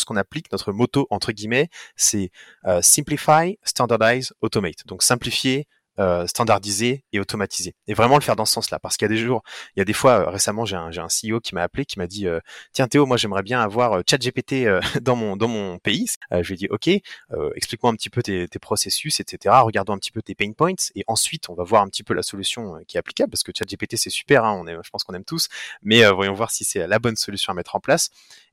ce qu'on applique, notre moto entre guillemets, c'est simplify, standardize, automate. Donc simplifier, euh, standardiser et automatiser. Et vraiment le faire dans ce sens-là. Parce qu'il y a des jours, il y a des fois, euh, récemment, j'ai un, un CEO qui m'a appelé, qui m'a dit, euh, tiens Théo, moi j'aimerais bien avoir ChatGPT dans mon dans mon pays. je lui ai dit, ok, explique-moi un petit peu tes, tes, processus, etc. Regardons un petit peu tes pain points et ensuite on va voir un petit peu la solution qui est applicable parce que ChatGPT c'est super, hein, on est, je pense qu'on aime tous, mais voyons voir si c'est la bonne solution à mettre en place.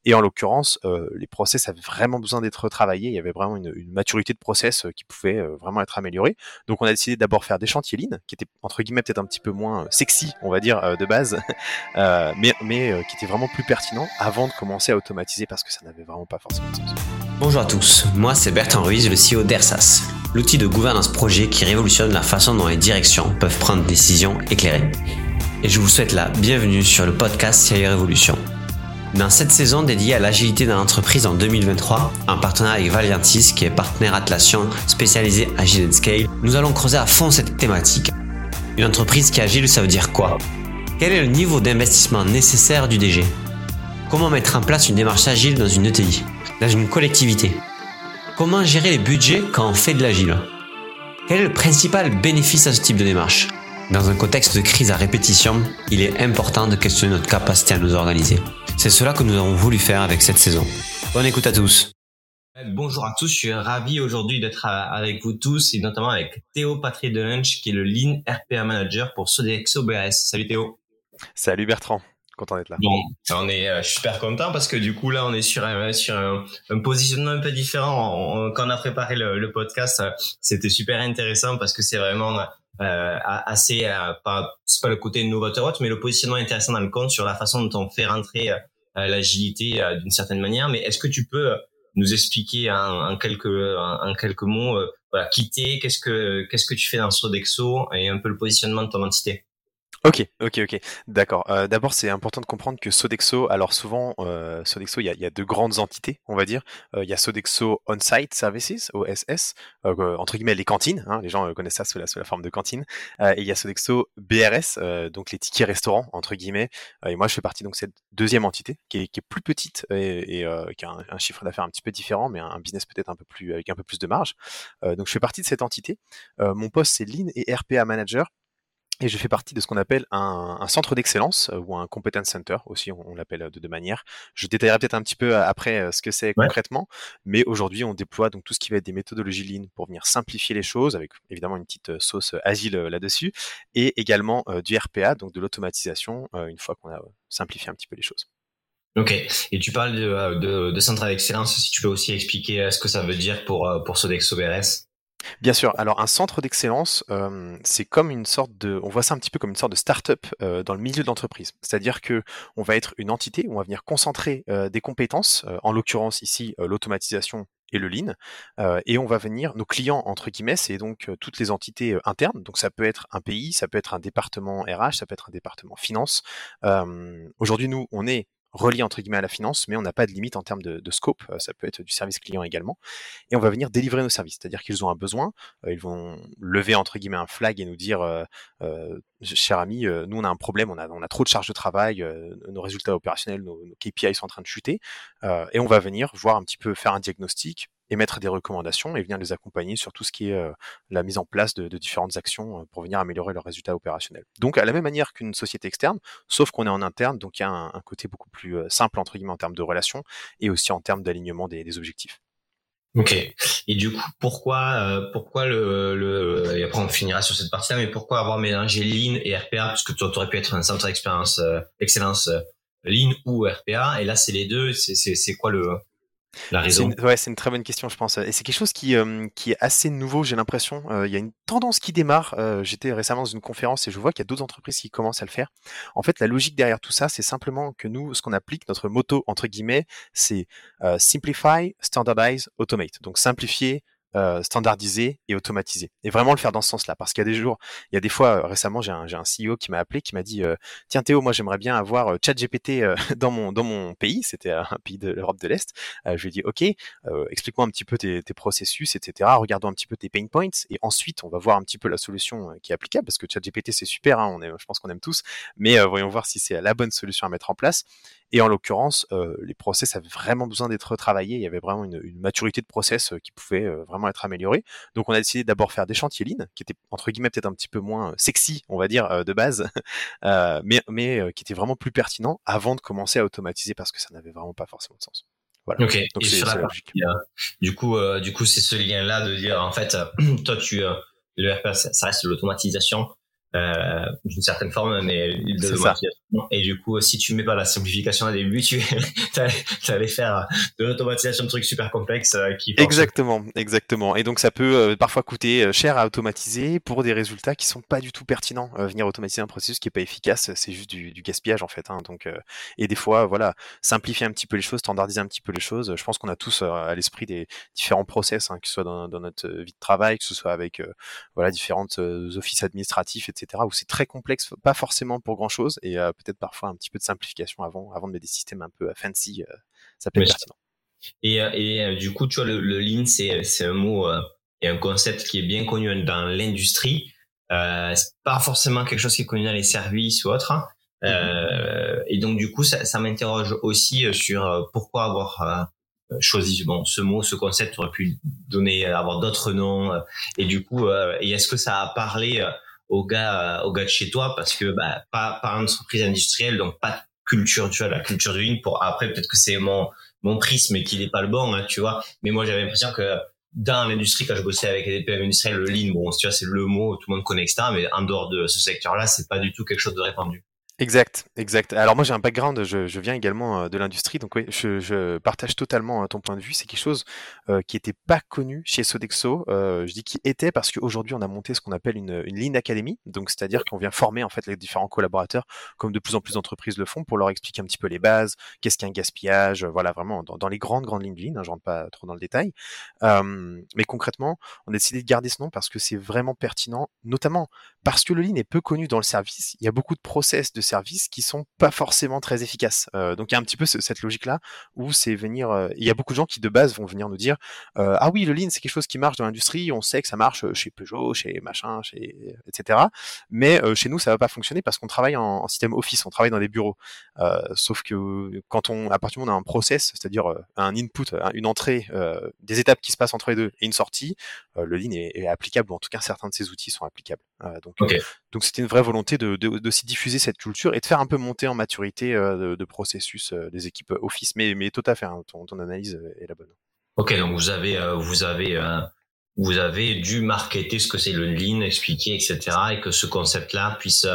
Et en l'occurrence, euh, les process avaient vraiment besoin d'être retravaillés. Il y avait vraiment une, maturité de process euh, qui pouvait euh, vraiment être améliorée. Donc on a décidé d'abord faire des chantiers lean, qui étaient entre guillemets peut-être un petit peu moins sexy, on va dire, de base, mais, mais qui étaient vraiment plus pertinents avant de commencer à automatiser parce que ça n'avait vraiment pas forcément de sens. Bonjour à tous, moi c'est Bertrand Ruiz, le CEO d'ERSAS, l'outil de gouvernance projet qui révolutionne la façon dont les directions peuvent prendre des décisions éclairées. Et je vous souhaite la bienvenue sur le podcast CIO Révolution dans cette saison dédiée à l'agilité dans l'entreprise en 2023, en partenariat avec Valiantis, qui est partenaire Atlassian spécialisé Agile Scale, nous allons creuser à fond cette thématique. Une entreprise qui est agile, ça veut dire quoi? Quel est le niveau d'investissement nécessaire du DG Comment mettre en place une démarche agile dans une ETI Dans une collectivité? Comment gérer les budgets quand on fait de l'agile? Quel est le principal bénéfice à ce type de démarche? Dans un contexte de crise à répétition, il est important de questionner notre capacité à nous organiser. C'est cela que nous avons voulu faire avec cette saison. Bonne écoute à tous. Bonjour à tous, je suis ravi aujourd'hui d'être avec vous tous et notamment avec Théo Patrick Delunch qui est le Lean RPA Manager pour Sodexo BRS. Salut Théo. Salut Bertrand. Content d'être là. Bon, on est euh, super content parce que du coup là on est sur un, sur un, positionnement un peu différent. quand on a préparé le, podcast, euh, c'était super intéressant parce que c'est vraiment euh, assez euh, pas c'est pas le côté novateur mais le positionnement intéressant dans le compte sur la façon dont on fait rentrer euh, l'agilité d'une certaine manière. Mais est-ce que tu peux nous expliquer en, quelques en, quelques mots voilà qui t'es qu'est-ce que qu'est-ce que tu fais dans Sodexo et un peu le positionnement de ton entité? Ok, ok, ok, d'accord. Euh, d'abord, c'est important de comprendre que Sodexo, alors souvent, euh, Sodexo, il y a, y a, deux grandes entités, on va dire. Euh, il y a Sodexo On-Site Services, OSS, entre guillemets les cantines, hein, les gens connaissent ça sous la, sous la forme de cantine. et il y a Sodexo BRS, donc les tickets restaurants, entre guillemets. et moi, je fais partie donc cette deuxième entité, qui est, qui est plus petite et, et qui a un, chiffre d'affaires un petit peu différent, mais un, business peut-être un peu plus avec un peu plus de marge. donc, je fais partie de cette entité. mon poste, c'est Lean et RPA Manager et je fais partie de ce qu'on appelle un, un centre d'excellence euh, ou un competence center aussi, on, l'appelle de deux manières. Je détaillerai peut-être un petit peu euh, après euh, ce que c'est concrètement, mais aujourd'hui on déploie donc tout ce qui va être des méthodologies lean pour venir simplifier les choses avec évidemment une petite sauce agile là-dessus et également du RPA donc de l'automatisation une fois qu'on a simplifié un petit peu les choses. Ok. Et tu parles de, de, de centre d'excellence. Si tu peux aussi expliquer ce que ça veut dire pour pour Sodexo BRS. Bien sûr. Alors un centre d'excellence, euh, c'est comme une sorte de, on voit ça un petit peu comme une sorte de start-up euh, dans le milieu de l'entreprise. C'est-à-dire que on va être une entité on va venir concentrer euh, des compétences, en l'occurrence ici l'automatisation et le lean, et on va venir, nos clients entre guillemets, c'est donc toutes les entités internes. Donc ça peut être un pays, ça peut être un département RH, ça peut être un département finance. Aujourd'hui, nous, on est relié entre guillemets à la finance, mais on n'a pas de limite en termes de, scope. Euh, ça peut être du service client également. Et on va venir délivrer nos services, c'est-à-dire qu'ils ont un besoin, euh, ils vont lever entre guillemets un flag et nous dire, euh, cher ami, nous on a un problème, on a, on a trop de charges de travail, nos résultats opérationnels, nos, nos, KPI sont en train de chuter, et on va venir voir un petit peu faire un diagnostic, émettre des recommandations et venir les accompagner sur tout ce qui est euh, la mise en place de, différentes actions euh, pour venir améliorer leurs résultats opérationnels. Donc à la même manière qu'une société externe, sauf qu'on est en interne, donc il y a un, côté beaucoup plus euh, simple entre guillemets en termes de relations et aussi en termes d'alignement des, objectifs. Ok. Et du coup, pourquoi, pourquoi le, le, et après on finira sur cette partie-là, mais pourquoi avoir mélangé Lean et RPA, parce que tu aurais pu être un centre d'expérience, excellence Lean ou RPA, et là c'est les deux. C'est quoi le, la raison C'est ouais, c'est une très bonne question, je pense. Et c'est quelque chose qui, euh, qui est assez nouveau, j'ai l'impression. Euh, il y a une tendance qui démarre. Euh, j'étais récemment dans une conférence et je vois qu'il y a d'autres entreprises qui commencent à le faire. En fait, la logique derrière tout ça, c'est simplement que nous, ce qu'on applique, notre moto, entre guillemets, c'est simplify, standardize, automate. Donc simplifier, euh, standardiser et automatiser. Et vraiment le faire dans ce sens-là. Parce qu'il y a des jours, il y a des fois, euh, récemment, j'ai un, un CEO qui m'a appelé, qui m'a dit euh, Tiens Théo, moi j'aimerais bien avoir ChatGPT dans, mon, dans mon pays. C'était un pays de l'Europe de l'Est. je lui ai dit Ok, explique-moi un petit peu tes, tes, processus, etc. Regardons un petit peu tes pain points. Et ensuite, on va voir un petit peu la solution qui est applicable. Parce que ChatGPT, c'est super, hein, on est, je pense qu'on aime tous. Mais voyons voir si c'est la bonne solution à mettre en place. Et en l'occurrence, les process avaient vraiment besoin d'être retravaillés. Il y avait vraiment une, une maturité de process qui pouvait vraiment être améliorée. Donc on a décidé d'abord faire des chantiers lean, qui étaient entre guillemets peut-être un petit peu moins sexy, on va dire, de base, mais, mais qui étaient vraiment plus pertinents avant de commencer à automatiser parce que ça n'avait vraiment pas forcément de sens. Voilà. Ok. Donc c'est la logique. du coup, du coup, c'est ce lien-là de dire en fait, toi tu le RPA, ça reste l'automatisation euh, d'une certaine forme, mais de l'automatisation. Et du coup, si tu mets pas la simplification au début, tu allais faire de l'automatisation de trucs super complexes euh, qui. Exactement, exactement. Et donc ça peut euh, parfois coûter cher à automatiser pour des résultats qui sont pas du tout pertinents. venir automatiser un processus qui est pas efficace, c'est juste du, du, gaspillage en fait. Hein. Donc et des fois, voilà, simplifier un petit peu les choses, standardiser un petit peu les choses. Je pense qu'on a tous à l'esprit des différents process, hein, que ce soit dans, dans, notre vie de travail, que ce soit avec voilà différentes offices administratifs, etc où c'est très complexe, pas forcément pour grand chose, et euh, peut-être parfois un petit peu de simplification avant, avant de mettre des systèmes un peu fancy, euh, ça peut être pertinent. Et, et du coup, tu vois, le, le lean, c'est, c'est un mot et un concept qui est bien connu dans l'industrie. Euh, c'est pas forcément quelque chose qui est connu dans les services ou autres. Hein. Euh, et donc du coup, ça, ça m'interroge aussi sur pourquoi avoir choisi bon ce mot, ce concept aurait pu donner avoir d'autres noms. Et du coup, et est-ce que ça a parlé aux gars, aux gars de chez toi parce que bah, pas, pas une entreprise industrielle, donc pas de culture, tu vois, la culture du ligne. Pour après, peut-être que c'est mon mon prisme et qu'il est pas le bon, hein, tu vois. Mais moi, j'avais l'impression que dans l'industrie, quand je bossais avec les PM industriels, le lean, bon, tu vois, c'est le mot, tout le monde connaît, etc. Mais en dehors de ce secteur-là, c'est pas du tout quelque chose de répandu. Exact, exact. Alors moi j'ai un background, je, je viens également euh, de l'industrie, donc oui, je, je, partage totalement euh, ton point de vue. C'est quelque chose euh, qui n'était pas connu chez Sodexo. Euh, je dis qui était parce qu'aujourd'hui on a monté ce qu'on appelle une, une ligne académie, donc c'est-à-dire qu'on vient former en fait les différents collaborateurs, comme de plus en plus d'entreprises le font, pour leur expliquer un petit peu les bases, qu'est-ce qu'un gaspillage, voilà vraiment dans, les grandes grandes lignes de ligne. Hein, je rentre pas trop dans le détail, mais concrètement on a décidé de garder ce nom parce que c'est vraiment pertinent, notamment parce que le lean est peu connu dans le service. Il y a beaucoup de process de services qui sont pas forcément très efficaces. Euh, donc il y a un petit peu cette logique-là où c'est venir. Euh, il y a beaucoup de gens qui de base vont venir nous dire euh, ah oui le lean c'est quelque chose qui marche dans l'industrie, on sait que ça marche chez Peugeot, chez machin, chez etc. Mais chez nous ça va pas fonctionner parce qu'on travaille en, système Office, on travaille dans des bureaux. sauf que quand on à partir du moment où a un process, c'est-à-dire un input, une entrée, des étapes qui se passent entre les deux et une sortie, le lean est, est, applicable ou en tout cas certains de ces outils sont applicables. Donc donc c'était une vraie volonté de, de, de s'y diffuser cette culture et de faire un peu monter en maturité euh, de, processus euh, des équipes Office. Mais, mais tout à fait, hein, ton, ton, analyse est la bonne. Ok, donc vous avez, euh, vous avez, vous avez dû marketer ce que c'est le lean, expliquer, etc., et que ce concept-là puisse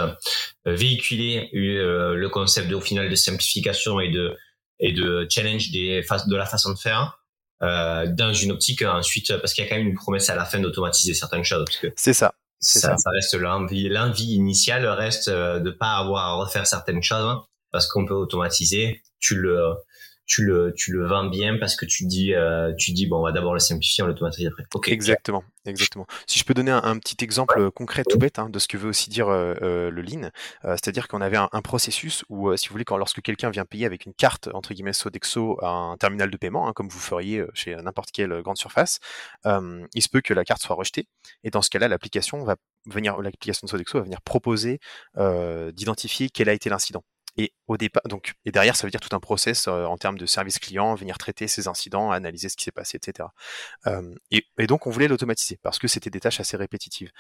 véhiculer le concept au final de simplification et de et de challenge des de la façon de faire. dans une optique ensuite parce qu'il y a quand même une promesse à la fin d'automatiser certaines choses. C'est ça, ça, ça, reste l'envie. L'envie initiale reste euh, de pas avoir à refaire certaines choses hein, parce qu'on peut automatiser. Tu le, tu le, tu le vends bien parce que tu dis, euh, tu dis bon, on va d'abord le simplifier, on l'automatise après. Ok. Exactement, exactement. Si je peux donner un, petit exemple concret tout bête hein, de ce que veut aussi dire euh, le lean, c'est-à-dire qu'on avait un, processus où, si vous voulez, quand lorsque quelqu'un vient payer avec une carte entre guillemets Sodexo à un terminal de paiement, hein, comme vous feriez chez n'importe quelle grande surface, il se peut que la carte soit rejetée et dans ce cas-là, l'application va venir, l'application de Sodexo va venir proposer d'identifier quel a été l'incident. Et au départ, donc, et derrière, ça veut dire tout un process euh, en termes de service client, venir traiter ces incidents, analyser ce qui s'est passé, etc. Euh, et, et, donc, on voulait l'automatiser parce que c'était des tâches assez répétitives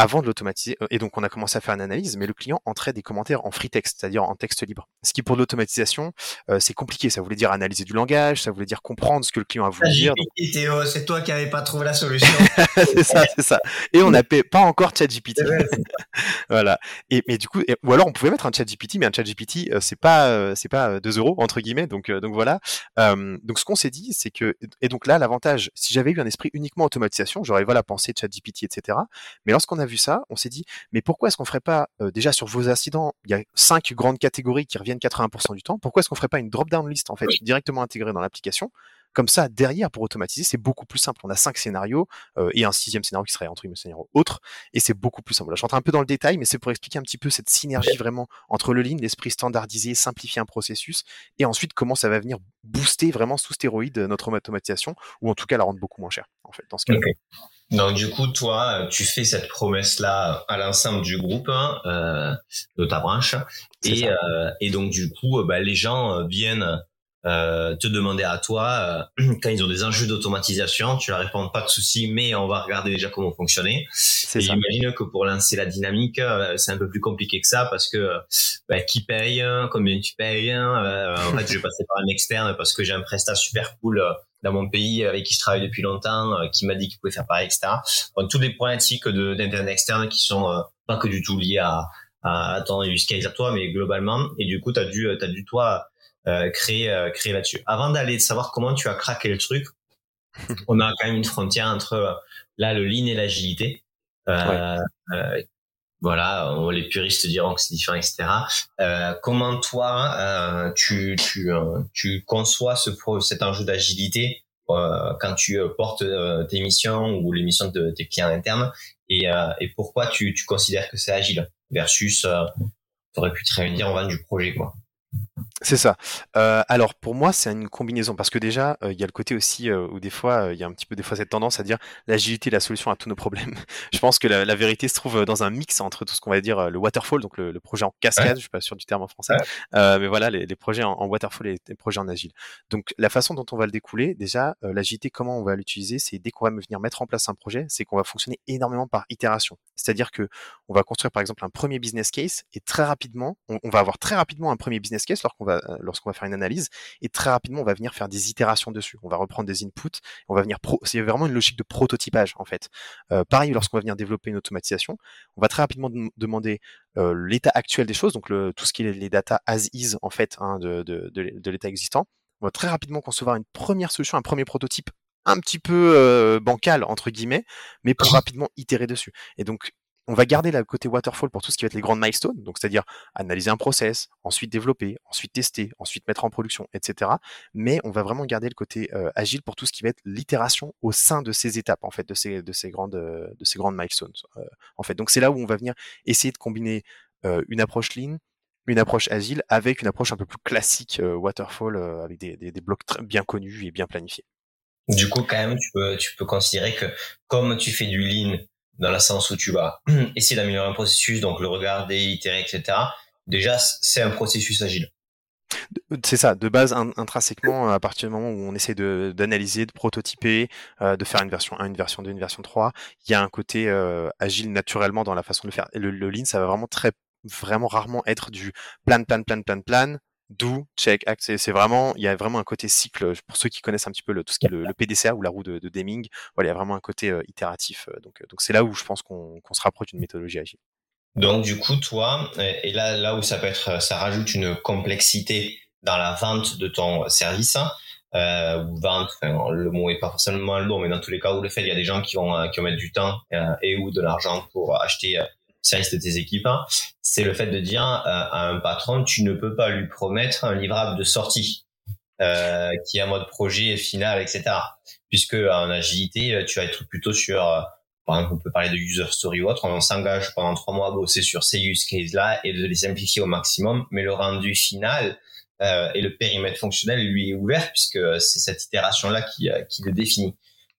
avant de l'automatiser. Euh, et donc, on a commencé à faire une analyse, mais le client entrait des commentaires en free text, c'est-à-dire en texte libre. Ce qui, pour l'automatisation, euh, c'est compliqué. Ça voulait dire analyser du langage, ça voulait dire comprendre ce que le client a voulu dire. Théo, c'est toi qui n'avais pas trouvé la solution. c'est ça, c'est ça. Et on n'a pas encore ChatGPT. voilà. Et, mais du coup, ou alors on pouvait mettre un ChatGPT, mais un ChatGPT, euh, c'est pas, euh, c'est pas 2 euros, entre guillemets. Donc, donc voilà. donc, ce qu'on s'est dit, c'est que, et donc là, l'avantage, si j'avais eu un esprit uniquement automatisation, j'aurais, voilà, pensé ChatGPT, etc. Mais lorsqu'on a vu ça, on s'est dit, mais pourquoi est-ce qu'on ferait pas, euh, déjà sur vos incidents, il y a cinq grandes catégories qui reviennent 80% du temps, pourquoi est-ce qu'on ferait pas une drop-down list, en fait, directement intégrée dans l'application? Comme ça, derrière, pour automatiser, c'est beaucoup plus simple. On a cinq scénarios euh, et un sixième scénario qui serait entre guillemets scénario autre, et c'est beaucoup plus simple. Là, je rentre un peu dans le détail, mais c'est pour expliquer un petit peu cette synergie vraiment entre le lean, l'esprit standardisé, simplifier un processus, et ensuite comment ça va venir booster vraiment sous stéroïde notre automatisation, ou en tout cas la rendre beaucoup moins chère, en fait, dans ce cas-là. Donc du coup, toi, tu fais cette promesse-là à l'ensemble du groupe, hein, euh, de ta branche, et, euh, et donc du coup, bah, les gens viennent euh, te demander à toi euh, quand ils ont des enjeux d'automatisation, tu leur réponds pas de soucis, mais on va regarder déjà comment fonctionner. Et j'imagine que pour lancer la dynamique, euh, c'est un peu plus compliqué que ça parce que bah, qui paye, combien tu payes. en fait, je vais passer par un externe parce que j'ai un prestat super cool dans mon pays avec qui je travaille depuis longtemps, qui m'a dit qu'il pouvait faire pareil, etc. Donc toutes les problématiques d'internet externe qui sont pas que du tout liées à à ton use case à toi, mais globalement. Et du coup, t'as dû, t'as dû toi euh, créer euh, créer là-dessus. Avant d'aller savoir comment tu as craqué le truc, on a quand même une frontière entre euh, là le lean et l'agilité. Euh, voilà, les puristes diront que c'est différent, etc. comment toi tu tu tu conçois ce cet enjeu d'agilité quand tu portes tes missions ou les missions de tes clients internes et, et pourquoi tu, tu considères que c'est agile versus tu aurais pu très bien dire on va du projet quoi? C'est ça. Euh, alors pour moi, c'est une combinaison parce que déjà, euh, il y a le côté aussi euh, où des fois, il y a un petit peu des fois cette tendance à dire l'agilité est la solution à tous nos problèmes. je pense que la, vérité se trouve dans un mix entre tout ce qu'on va dire le waterfall, donc le, projet en cascade, je suis pas sûr du terme en français, mais voilà, les, projets en, waterfall et les projets en agile. Donc la façon dont on va le découler, déjà, l'agilité, comment on va l'utiliser, c'est dès qu'on va venir mettre en place un projet, c'est qu'on va fonctionner énormément par itération. C'est-à-dire que on va construire par exemple un premier business case et très rapidement, on, on va avoir très rapidement un premier business case lorsqu'on va euh, lorsqu'on va faire une analyse, et très rapidement on va venir faire des itérations dessus. On va reprendre des inputs, on va venir pro. C'est vraiment une logique de prototypage en fait. Euh, pareil, lorsqu'on va venir développer une automatisation, on va très rapidement demander euh, l'état actuel des choses, donc le, tout ce qui est les data as is en fait hein, de, de, de, l'état existant. On va très rapidement concevoir une première solution, un premier prototype un petit peu bancal entre guillemets, mais pour rapidement itérer dessus. Et donc on va garder le côté waterfall pour tout ce qui va être les grandes milestones, donc c'est-à-dire analyser un process, ensuite développer, ensuite tester, ensuite mettre en production, etc. Mais on va vraiment garder le côté euh, agile pour tout ce qui va être l'itération au sein de ces étapes, en fait, de ces, de ces grandes, de ces grandes milestones. Euh, en fait, donc c'est là où on va venir essayer de combiner euh, une approche lean, une approche agile avec une approche un peu plus classique waterfall avec des, blocs bien connus et bien planifiés. Du coup, quand même, tu peux, tu peux considérer que comme tu fais du lean dans le sens où tu vas essayer d'améliorer un processus, donc le regarder, itérer, etc. Déjà, c'est un processus agile. C'est ça, de base intrinsèquement, à partir du moment où on essaie d'analyser, de, prototyper, euh, de faire une version 1, une version 2, une version 3, il y a un côté euh, agile naturellement dans la façon de faire. Le, le lean, ça va vraiment très vraiment rarement être du plan, plan, plan, plan, plan, do, check, act. C'est vraiment, il y a vraiment un côté cycle. Pour ceux qui connaissent un petit peu le, tout ce qui est le, PDCA ou la roue de, de, Deming, voilà, il y a vraiment un côté euh, itératif. Euh, donc, euh, donc c'est là où je pense qu'on se rapproche d'une méthodologie agile. Donc du coup, toi, et là, là où ça peut être, ça rajoute une complexité dans la vente de ton service. Euh, ou vente, le mot est pas forcément le bon, mais dans tous les cas où le fait, il y a des gens qui vont qui vont mettre du temps et ou de l'argent pour acheter service de tes équipes, hein, c'est le fait de dire à, un patron, tu ne peux pas lui promettre un livrable de sortie euh, qui est en mode projet final, etc. Puisque en agilité, tu vas être plutôt sur, euh, par exemple, on peut parler de user story ou autre, on s'engage pendant trois mois à bosser sur ces use cases-là et de les simplifier au maximum, mais le rendu final euh, et le périmètre fonctionnel lui est ouvert puisque c'est cette itération-là qui, euh, qui le définit.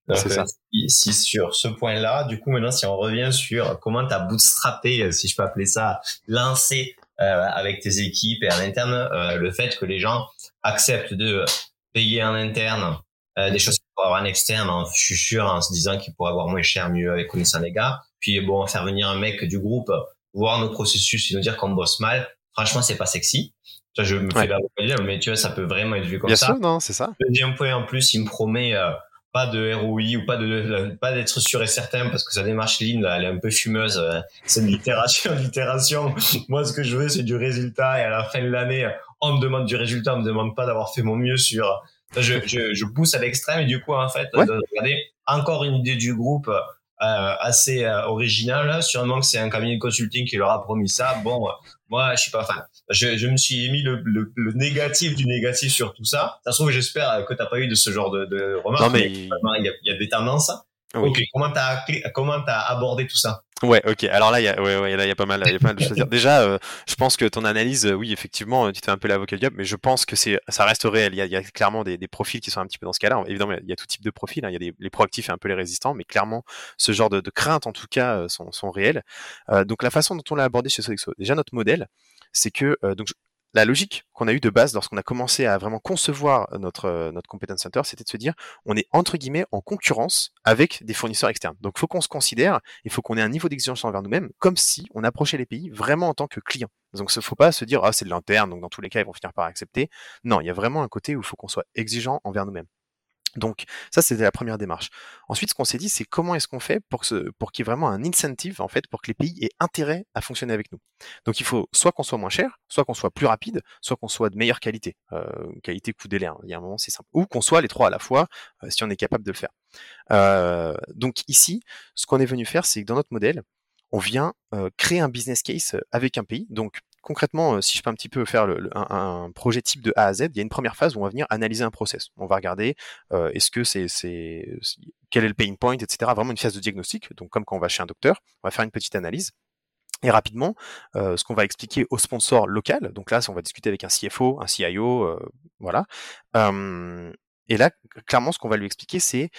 Ça. Euh, si, sur ce point-là, du coup, maintenant, si on revient sur comment tu as bootstrappé, euh, si je peux appeler ça, lancé euh, avec tes équipes et en interne, euh, le fait que les gens acceptent de payer en interne euh, des choses pour avoir en externe, en, je suis sûr, en se disant qu'ils pourraient avoir moins cher, mieux avec connaissant les gars. Puis bon, faire venir un mec du groupe, voir nos processus et nous dire qu'on bosse mal, franchement, c'est pas sexy. je me fais la mais tu vois, ça peut vraiment être vu comme Bien ça. Sûr, non, c'est ça. Deuxième point en plus, il me promet pas de ROI ou pas de pas d'être sûr et certain parce que sa démarche lean là, elle est un peu fumeuse euh, c'est une itération l'itération moi ce que je veux c'est du résultat et à la fin de l'année on me demande du résultat on me demande pas d'avoir fait mon mieux sur je, je, je pousse à l'extrême et du coup en fait regardez encore une idée du groupe euh, assez euh, original. Sûrement que c'est un cabinet de consulting qui leur a promis ça. Bon, moi, je suis pas fan. Je, je me suis mis le, le, le, négatif du négatif sur tout ça. Ça se trouve, j'espère que t'as pas eu de ce genre de, de remarques. Non, mais... il, y a, il y a des tendances. Ok, comment t'as comment as abordé tout ça Ouais, ok. Alors là, il y a, ouais, ouais, là, il y a pas mal, il y a pas mal de choses à dire. Déjà, euh, je pense que ton analyse, euh, oui, effectivement, tu fais un peu l'avocat du mais je pense que c'est, ça reste réel. Il y a, il y a clairement des, des, profils qui sont un petit peu dans ce cas-là. Évidemment, il y a tout type de profils. Hein. Il y a des, les proactifs et un peu les résistants, mais clairement, ce genre de, de craintes, en tout cas, euh, sont, sont réelles. Euh, donc, la façon dont on l'a abordé chez Sodexo, déjà notre modèle, c'est que donc la logique qu'on a eue de base lorsqu'on a commencé à vraiment concevoir notre, euh, notre competence center, c'était de se dire, on est entre guillemets en concurrence avec des fournisseurs externes. Donc, il faut qu'on se considère, il faut qu'on ait un niveau d'exigence envers nous-mêmes, comme si on approchait les pays vraiment en tant que client. Donc, il ne faut pas se dire, ah, c'est de l'interne, donc dans tous les cas, ils vont finir par accepter. Non, il y a vraiment un côté où il faut qu'on soit exigeant envers nous-mêmes. Donc ça, c'était la première démarche. Ensuite, ce qu'on s'est dit, c'est comment est-ce qu'on fait pour, que pour qu'il y ait vraiment un incentive, en fait, pour que les pays aient intérêt à fonctionner avec nous. Donc il faut soit qu'on soit moins cher, soit qu'on soit plus rapide, soit qu'on soit de meilleure qualité, euh, qualité coût délai. Il y a un moment, c'est simple. Ou qu'on soit les trois à la fois, euh, si on est capable de le faire. Euh, donc ici, ce qu'on est venu faire, c'est que dans notre modèle, on vient créer un business case avec un pays. Donc concrètement, euh, si je peux un petit peu faire un, projet type de A à Z, il y a une première phase où on va venir analyser un process. On va regarder euh, est-ce que c'est, quel est le pain point, etc. Vraiment une phase de diagnostic. Donc comme quand on va chez un docteur, on va faire une petite analyse. Et rapidement, euh, ce qu'on va expliquer au sponsor local, donc là, on va discuter avec un CFO, un CIO, voilà. et là, clairement, ce qu'on va lui expliquer, c'est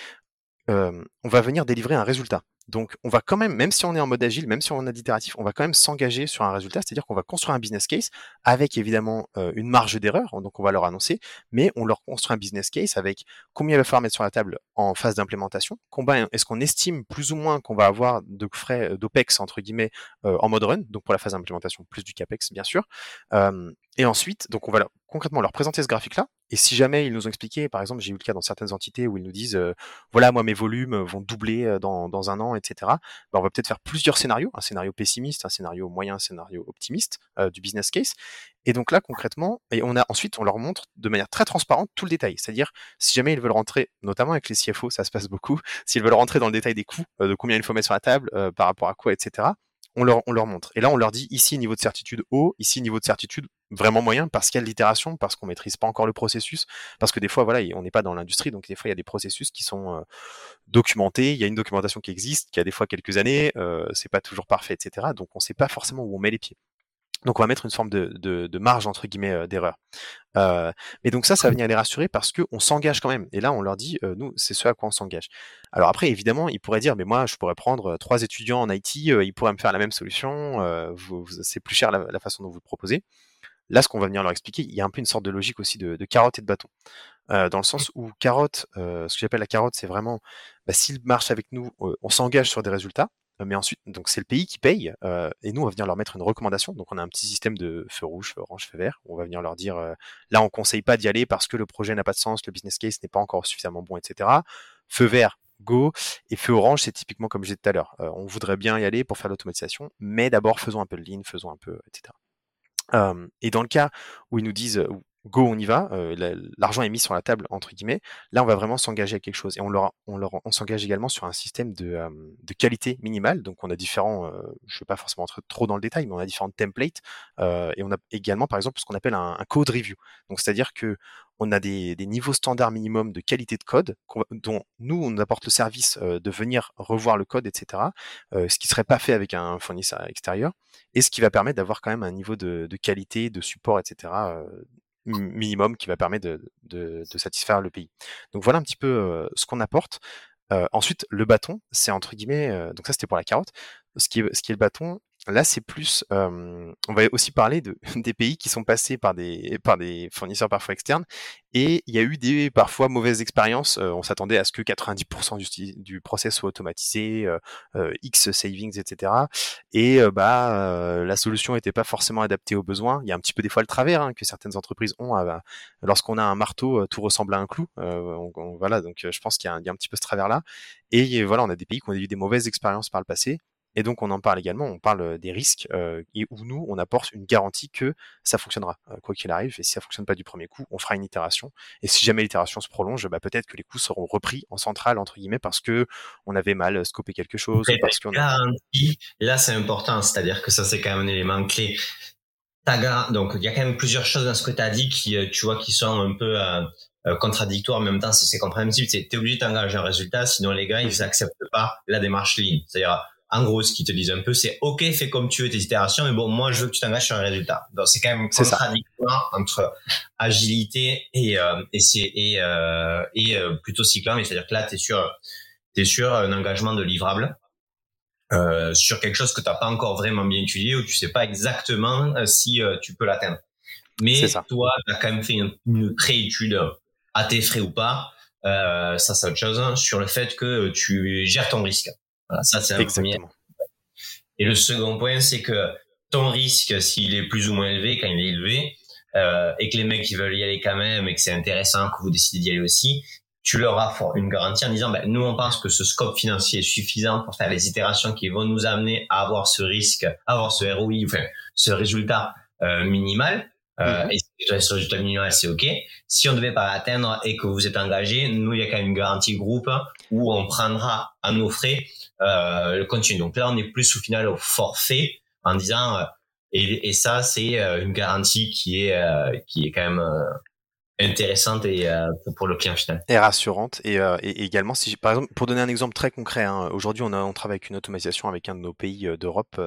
on va venir délivrer un résultat. Donc, on va quand même, même si on est en mode agile, même si on a d'itératif, on va quand même s'engager sur un résultat, c'est-à-dire qu'on va construire un business case avec évidemment euh, une marge d'erreur, donc on va leur annoncer, mais on leur construit un business case avec combien il va falloir mettre sur la table en phase d'implémentation, combien est-ce qu'on estime plus ou moins qu'on va avoir de frais euh, d'OPEX entre guillemets euh, en mode run, donc pour la phase d'implémentation plus du CAPEX bien sûr, et ensuite, donc on va concrètement leur présenter ce graphique-là. Et si jamais ils nous ont expliqué, par exemple, j'ai eu le cas dans certaines entités où ils nous disent, euh, voilà, moi mes volumes vont doubler euh, dans, dans un an, etc. Ben, on va peut-être faire plusieurs scénarios, un scénario pessimiste, un scénario moyen, un scénario optimiste euh, du business case. Et donc là, concrètement, et on a ensuite, on leur montre de manière très transparente tout le détail. C'est-à-dire, si jamais ils veulent rentrer, notamment avec les CFO, ça se passe beaucoup, s'ils veulent rentrer dans le détail des coûts, de combien il faut mettre sur la table, par rapport à quoi, etc on leur, on leur montre. Et là, on leur dit ici niveau de certitude haut, ici niveau de certitude vraiment moyen, parce qu'il y a l'itération, parce qu'on maîtrise pas encore le processus, parce que des fois, voilà, on n'est pas dans l'industrie, donc des fois, il y a des processus qui sont euh, documentés, il y a une documentation qui existe, qui a des fois quelques années, euh, c'est pas toujours parfait, etc. Donc, on sait pas forcément où on met les pieds. Donc on va mettre une forme de, de, marge entre guillemets euh, d'erreur. Euh, mais donc ça, ça va venir les rassurer parce qu'on s'engage quand même. Et là, on leur dit, euh, nous, c'est ce à quoi on s'engage. Alors après, évidemment, ils pourraient dire, mais moi, je pourrais prendre trois étudiants en IT, ils pourraient me faire la même solution. c'est plus cher la, façon dont vous le proposez. Là, ce qu'on va venir leur expliquer, il y a un peu une sorte de logique aussi de, carotte et de bâton. dans le sens où carotte, ce que j'appelle la carotte, c'est vraiment, bah, s'ils marchent avec nous, on s'engage sur des résultats. Euh, mais ensuite, donc c'est le pays qui paye, euh, et nous on va venir leur mettre une recommandation. Donc on a un petit système de feu rouge, feu orange, feu vert. On va venir leur dire, euh, là on conseille pas d'y aller parce que le projet n'a pas de sens, le business case n'est pas encore suffisamment bon, etc. Feu vert, go. Et feu orange, c'est typiquement comme je disais tout à l'heure. on voudrait bien y aller pour faire l'automatisation, mais d'abord faisons un peu de lean, faisons un peu, etc. et dans le cas où ils nous disent, go, on y va, euh, l'argent est mis sur la table, entre guillemets, là, on va vraiment s'engager à quelque chose. Et on, leur, on, leur, on s'engage également sur un système de, de qualité minimale. Donc, on a différents, euh, je ne vais pas forcément entrer trop dans le détail, mais on a différentes templates. Euh, et on a également, par exemple, ce qu'on appelle un, un, code review. Donc, c'est-à-dire que on a des, des, niveaux standards minimum de qualité de code dont nous, on apporte le service de venir revoir le code, etc. ce qui serait pas fait avec un fournisseur extérieur. Et ce qui va permettre d'avoir quand même un niveau de, de qualité, de support, etc minimum qui va permettre de, satisfaire le pays. Donc voilà un petit peu ce qu'on apporte. Ensuite, le bâton, c'est entre guillemets, donc ça c'était pour la carotte. Ce ce qui est le bâton, Là, c'est plus. on va aussi parler de, des pays qui sont passés par des, fournisseurs parfois externes et il y a eu des parfois mauvaises expériences. on s'attendait à ce que 90% du, du process soit automatisé, X savings, etc. Et bah la solution n'était pas forcément adaptée aux besoins. Il y a un petit peu des fois le travers hein, que certaines entreprises ont. Lorsqu'on a un marteau, tout ressemble à un clou. voilà, donc je pense qu'il y, a un petit peu ce travers là. Et voilà, on a des pays qui ont eu des mauvaises expériences par le passé et donc on en parle également, on parle des risques euh, et où nous on apporte une garantie que ça fonctionnera quoi qu'il arrive. Et si ça fonctionne pas du premier coup, on fera une itération. Et si jamais l'itération se prolonge, bah, peut-être que les coûts seront repris en centrale entre guillemets parce que on avait mal scopé quelque chose. parce qu'on garantie, là c'est important, c'est-à-dire que ça c'est quand même un élément clé. donc il y a quand même plusieurs choses dans ce que tu as dit qui tu vois qui sont un peu contradictoire, en même temps, c'est compréhensible. Tu es obligé d'engager un résultat, sinon les gars, ils acceptent pas la démarche ligne. C'est-à-dire, en gros, ce qu'ils te disent un peu, c'est OK, fais comme tu veux tes itérations, mais bon, moi, je veux que tu t'engages sur un résultat. Donc, c'est quand même contradictoire entre agilité et euh, et et, euh, et euh, plutôt cyclant. C'est-à-dire que là, t'es sur t'es sur un engagement de livrable. Euh, sur quelque chose que tu n'as pas encore vraiment bien étudié ou tu sais pas exactement euh, si tu peux l'atteindre. Mais toi, tu as quand même fait une, une pré-étude à tes frais ou pas. ça, c'est autre chose. Hein, sur le fait que tu gères ton risque. Voilà, ça c'est un premier. Et le second point, c'est que ton risque, s'il est plus ou moins élevé, quand il est élevé, euh, et que les mecs ils veulent y aller quand même, et que c'est intéressant que vous décidez d'y aller aussi, tu leur offres une garantie en disant, ben, nous on pense que ce scope financier est suffisant pour faire les itérations qui vont nous amener à avoir ce risque, à avoir ce ROI, enfin ce résultat euh, minimal. Euh, mhm. Et c'est OK. Si on devait pas l'atteindre et que vous êtes engagé, nous, il y a quand même une garantie groupe où on prendra à nos frais euh, le contenu. Donc là, on est plus au final au forfait en disant euh, et, et ça c'est euh, une garantie qui est qui est quand même intéressante et euh, pour le client final. Et rassurante. Et, euh, également, si par exemple, pour donner un exemple très concret, hein, aujourd'hui on, travaille avec une automatisation avec un de nos pays euh, d'Europe.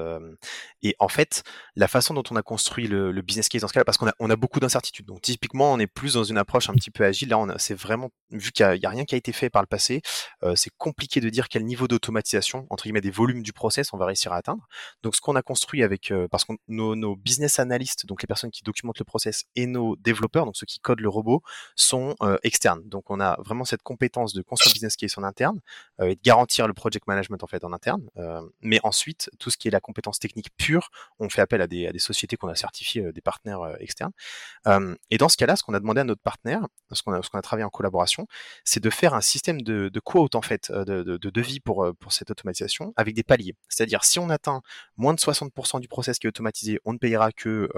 et en fait, la façon dont on a construit le, business case dans ce cas-là, parce qu'on a, beaucoup d'incertitudes. Donc typiquement, on est plus dans une approche un petit peu agile. Là, c'est vraiment vu qu'il n'y a, rien qui a été fait par le passé, c'est compliqué de dire quel niveau d'automatisation entre guillemets des volumes du process on va réussir à atteindre. Donc ce qu'on a construit avec, parce que nos, nos business analysts, donc les personnes qui documentent le process, et nos développeurs, donc ceux qui codent le robot sont euh, externes. Donc on a vraiment cette compétence de construire business case en interne euh, et de garantir le project management en fait en interne. Euh, mais ensuite, tout ce qui est la compétence technique pure, on fait appel à des, sociétés qu'on a certifiées, des partenaires externes. et dans ce cas-là, ce qu'on a demandé à notre partenaire, ce qu'on a, travaillé en collaboration, c'est de faire un système de, de quote en fait, de, de, de devis pour cette automatisation avec des paliers. C'est-à-dire si on atteint moins de 60% du process qui est automatisé, on ne payera que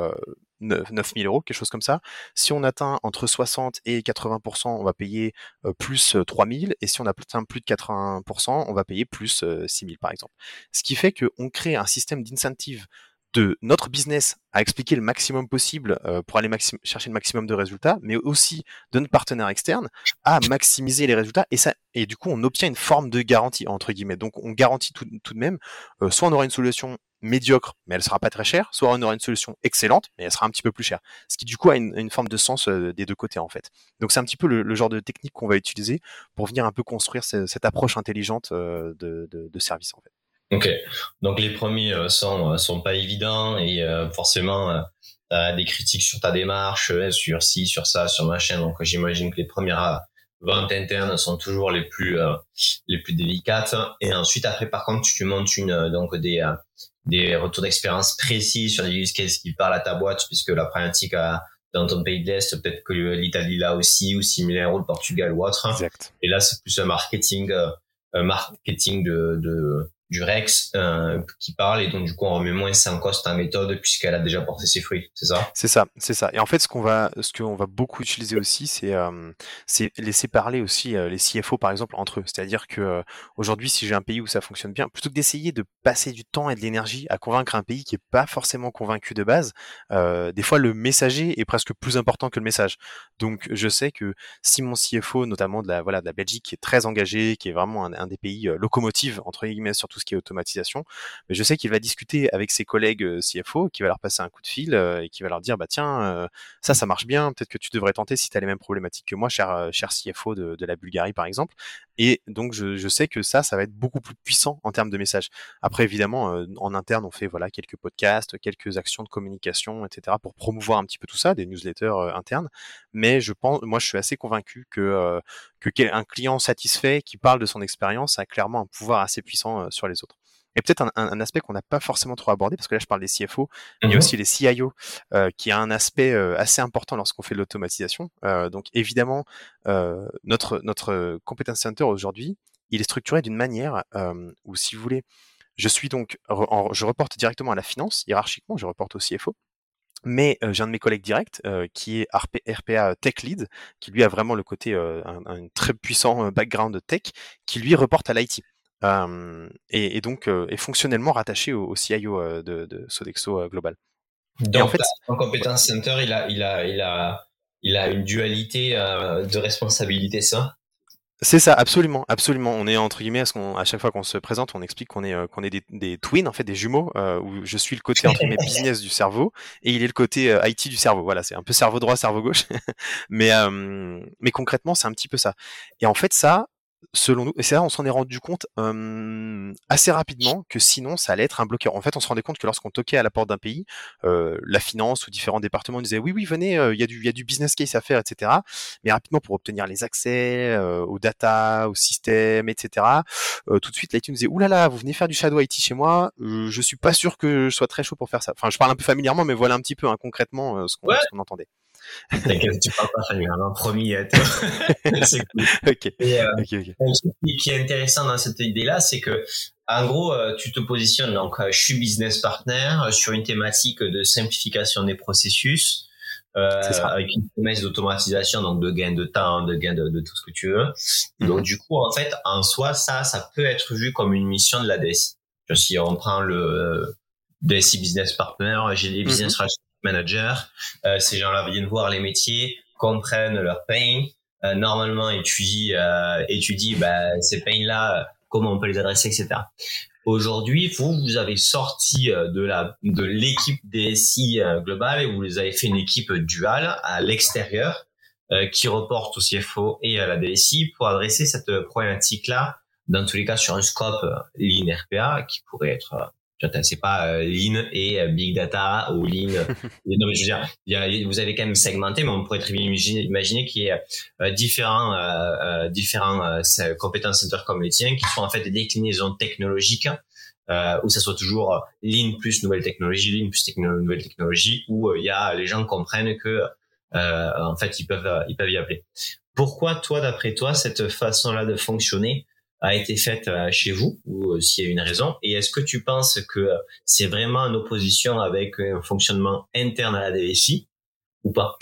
9000 euros, quelque chose comme ça. Si on atteint entre 60 et 80%, on va payer euh, plus 3000, et si on atteint plus de 80%, on va payer plus 6000 par exemple. Ce qui fait qu'on crée un système d'incentive de notre business à expliquer le maximum possible pour aller chercher le maximum de résultats, mais aussi de notre partenaire externe à maximiser les résultats et ça et du coup on obtient une forme de garantie entre guillemets. Donc on garantit tout, de même, soit on aura une solution médiocre, mais elle sera pas très chère, soit on aura une solution excellente, mais elle sera un petit peu plus chère. Ce qui du coup a une, forme de sens euh, des deux côtés en fait. Donc c'est un petit peu le, genre de technique qu'on va utiliser pour venir un peu construire cette approche intelligente euh, de, de, service en fait. Ok, donc les premiers euh, sont sont pas évidents et forcément as des critiques sur ta démarche, sur ci, sur ça, sur machin. Donc j'imagine que les premières ventes internes sont toujours les plus les plus délicates. Et ensuite après par contre tu montes une donc des des retours d'expérience précis sur des use cases qui parlent à ta boîte, puisque la problématique dans ton pays de l'Est, peut-être que l'Italie là aussi, ou similaire, ou le Portugal ou autre. Exact. Et là, c'est plus un marketing, euh, un marketing de, de, du Rex euh, qui parle et donc du coup on remet moins ça en cause ta méthode puisqu'elle a déjà porté ses fruits, c'est ça? C'est ça, c'est ça. Et en fait ce qu'on va ce qu'on va beaucoup utiliser aussi c'est euh, c'est laisser parler aussi euh, les CFO par exemple entre eux, c'est-à-dire que euh, aujourd'hui si j'ai un pays où ça fonctionne bien, plutôt que d'essayer de passer du temps et de l'énergie à convaincre un pays qui est pas forcément convaincu de base, des fois le messager est presque plus important que le message. Donc je sais que si mon CFO notamment de la voilà de la Belgique qui est très engagé, qui est vraiment un, un des pays locomotives entre guillemets surtout qui est automatisation. Mais je sais qu'il va discuter avec ses collègues euh, CFO, qui va leur passer un coup de fil euh, et qui va leur dire bah tiens euh, ça ça marche bien, peut-être que tu devrais tenter si tu as les mêmes problématiques que moi, cher CFO de la Bulgarie par exemple. Et donc je, sais que ça ça va être beaucoup plus puissant en termes de messages. Après évidemment en interne on fait voilà quelques podcasts, quelques actions de communication etc pour promouvoir un petit peu tout ça, des newsletters internes. Mais je pense moi je suis assez convaincu que que un client satisfait qui parle de son expérience a clairement un pouvoir assez puissant sur les autres. Et peut-être un, un, aspect qu'on n'a pas forcément trop abordé, parce que là je parle des CFO, il y a mhm. aussi les CIO, euh, qui a un aspect euh, assez important lorsqu'on fait de l'automatisation. Euh, donc évidemment, euh, notre, notre competence center aujourd'hui, il est structuré d'une manière où, si vous voulez, je suis donc, je reporte directement à la finance, hiérarchiquement, je reporte au CFO. Mais j'ai un de mes collègues directs qui est RPA Tech Lead, qui lui a vraiment le côté un, un, très puissant background tech, qui lui reporte à l'IT. Et, et, donc est fonctionnellement rattaché au, CIO de, de, Sodexo Global. Donc, en fait, en compétence center, il a, il a, il a il a une dualité de responsabilité, ça? C'est ça, absolument, absolument. On est entre guillemets, à, chaque fois qu'on se présente, on explique qu'on est euh, qu'on est des, des, twins, en fait, des jumeaux, euh, où je suis le côté entre guillemets business du cerveau et il est le côté euh, IT du cerveau. Voilà, c'est un peu cerveau droit, cerveau gauche, mais mais concrètement, c'est un petit peu ça. Et en fait, ça, selon nous, et c'est là on s'en est rendu compte assez rapidement que sinon ça allait être un bloqueur. En fait, on se rendait compte que lorsqu'on toquait à la porte d'un pays, la finance ou différents départements disaient oui, oui, venez, il y, a du, y a du business case à faire, etc. Mais rapidement, pour obtenir les accès aux data, aux systèmes, etc., tout de suite, l'IT nous disait oulala, là là, vous venez faire du shadow IT chez moi, je suis pas sûr que je sois très chaud pour faire ça. Enfin, je parle un peu familièrement, mais voilà un petit peu hein, concrètement ce qu'on entendait. T'inquiète, tu parles pas familièrement, promis. c'est cool. ok. Et, euh, Ce qui est intéressant dans cette idée-là, c'est que, en gros, euh, tu te positionnes, donc, euh, je suis business partner sur une thématique de simplification des processus. Euh, avec une promesse d'automatisation, donc de gain de temps, de gain de, de tout ce que tu veux. Mhm. Donc du coup, en fait, en soi, ça, ça peut être vu comme une mission de la DSI. Si on prend le DSI Business Partner, j'ai des business mm manager. Euh, ces gens-là viennent voir les métiers, comprennent leur pain, euh, normalement étudient, euh, étudient bah, ces pains-là, comment on peut les adresser, etc. Aujourd'hui, vous, vous avez sorti de la de l'équipe DSI globale et vous les avez fait une équipe duale à l'extérieur qui reporte au CFO et à la DSI pour adresser cette problématique-là, dans tous les cas sur un scope ligne RPA qui pourrait être c'est pas euh, Lean et euh, Big Data ou Lean. non, mais je veux dire, y a, vous avez quand même segmenté, mais on pourrait très bien imaginer, qu'il y ait euh, différents, euh, différents compétences centers comme les tiens qui sont en fait des déclinaisons technologiques. Euh, où ça soit toujours Lean plus nouvelle technologie, Lean plus techno nouvelle technologie, où il y a les gens comprennent que en fait ils peuvent ils peuvent y appeler. Pourquoi toi, d'après toi, cette façon-là de fonctionner a été faite euh, chez vous ou euh, s'il y a une raison Et est-ce que tu penses que euh, c'est vraiment en opposition avec un fonctionnement interne à la DSI ou pas?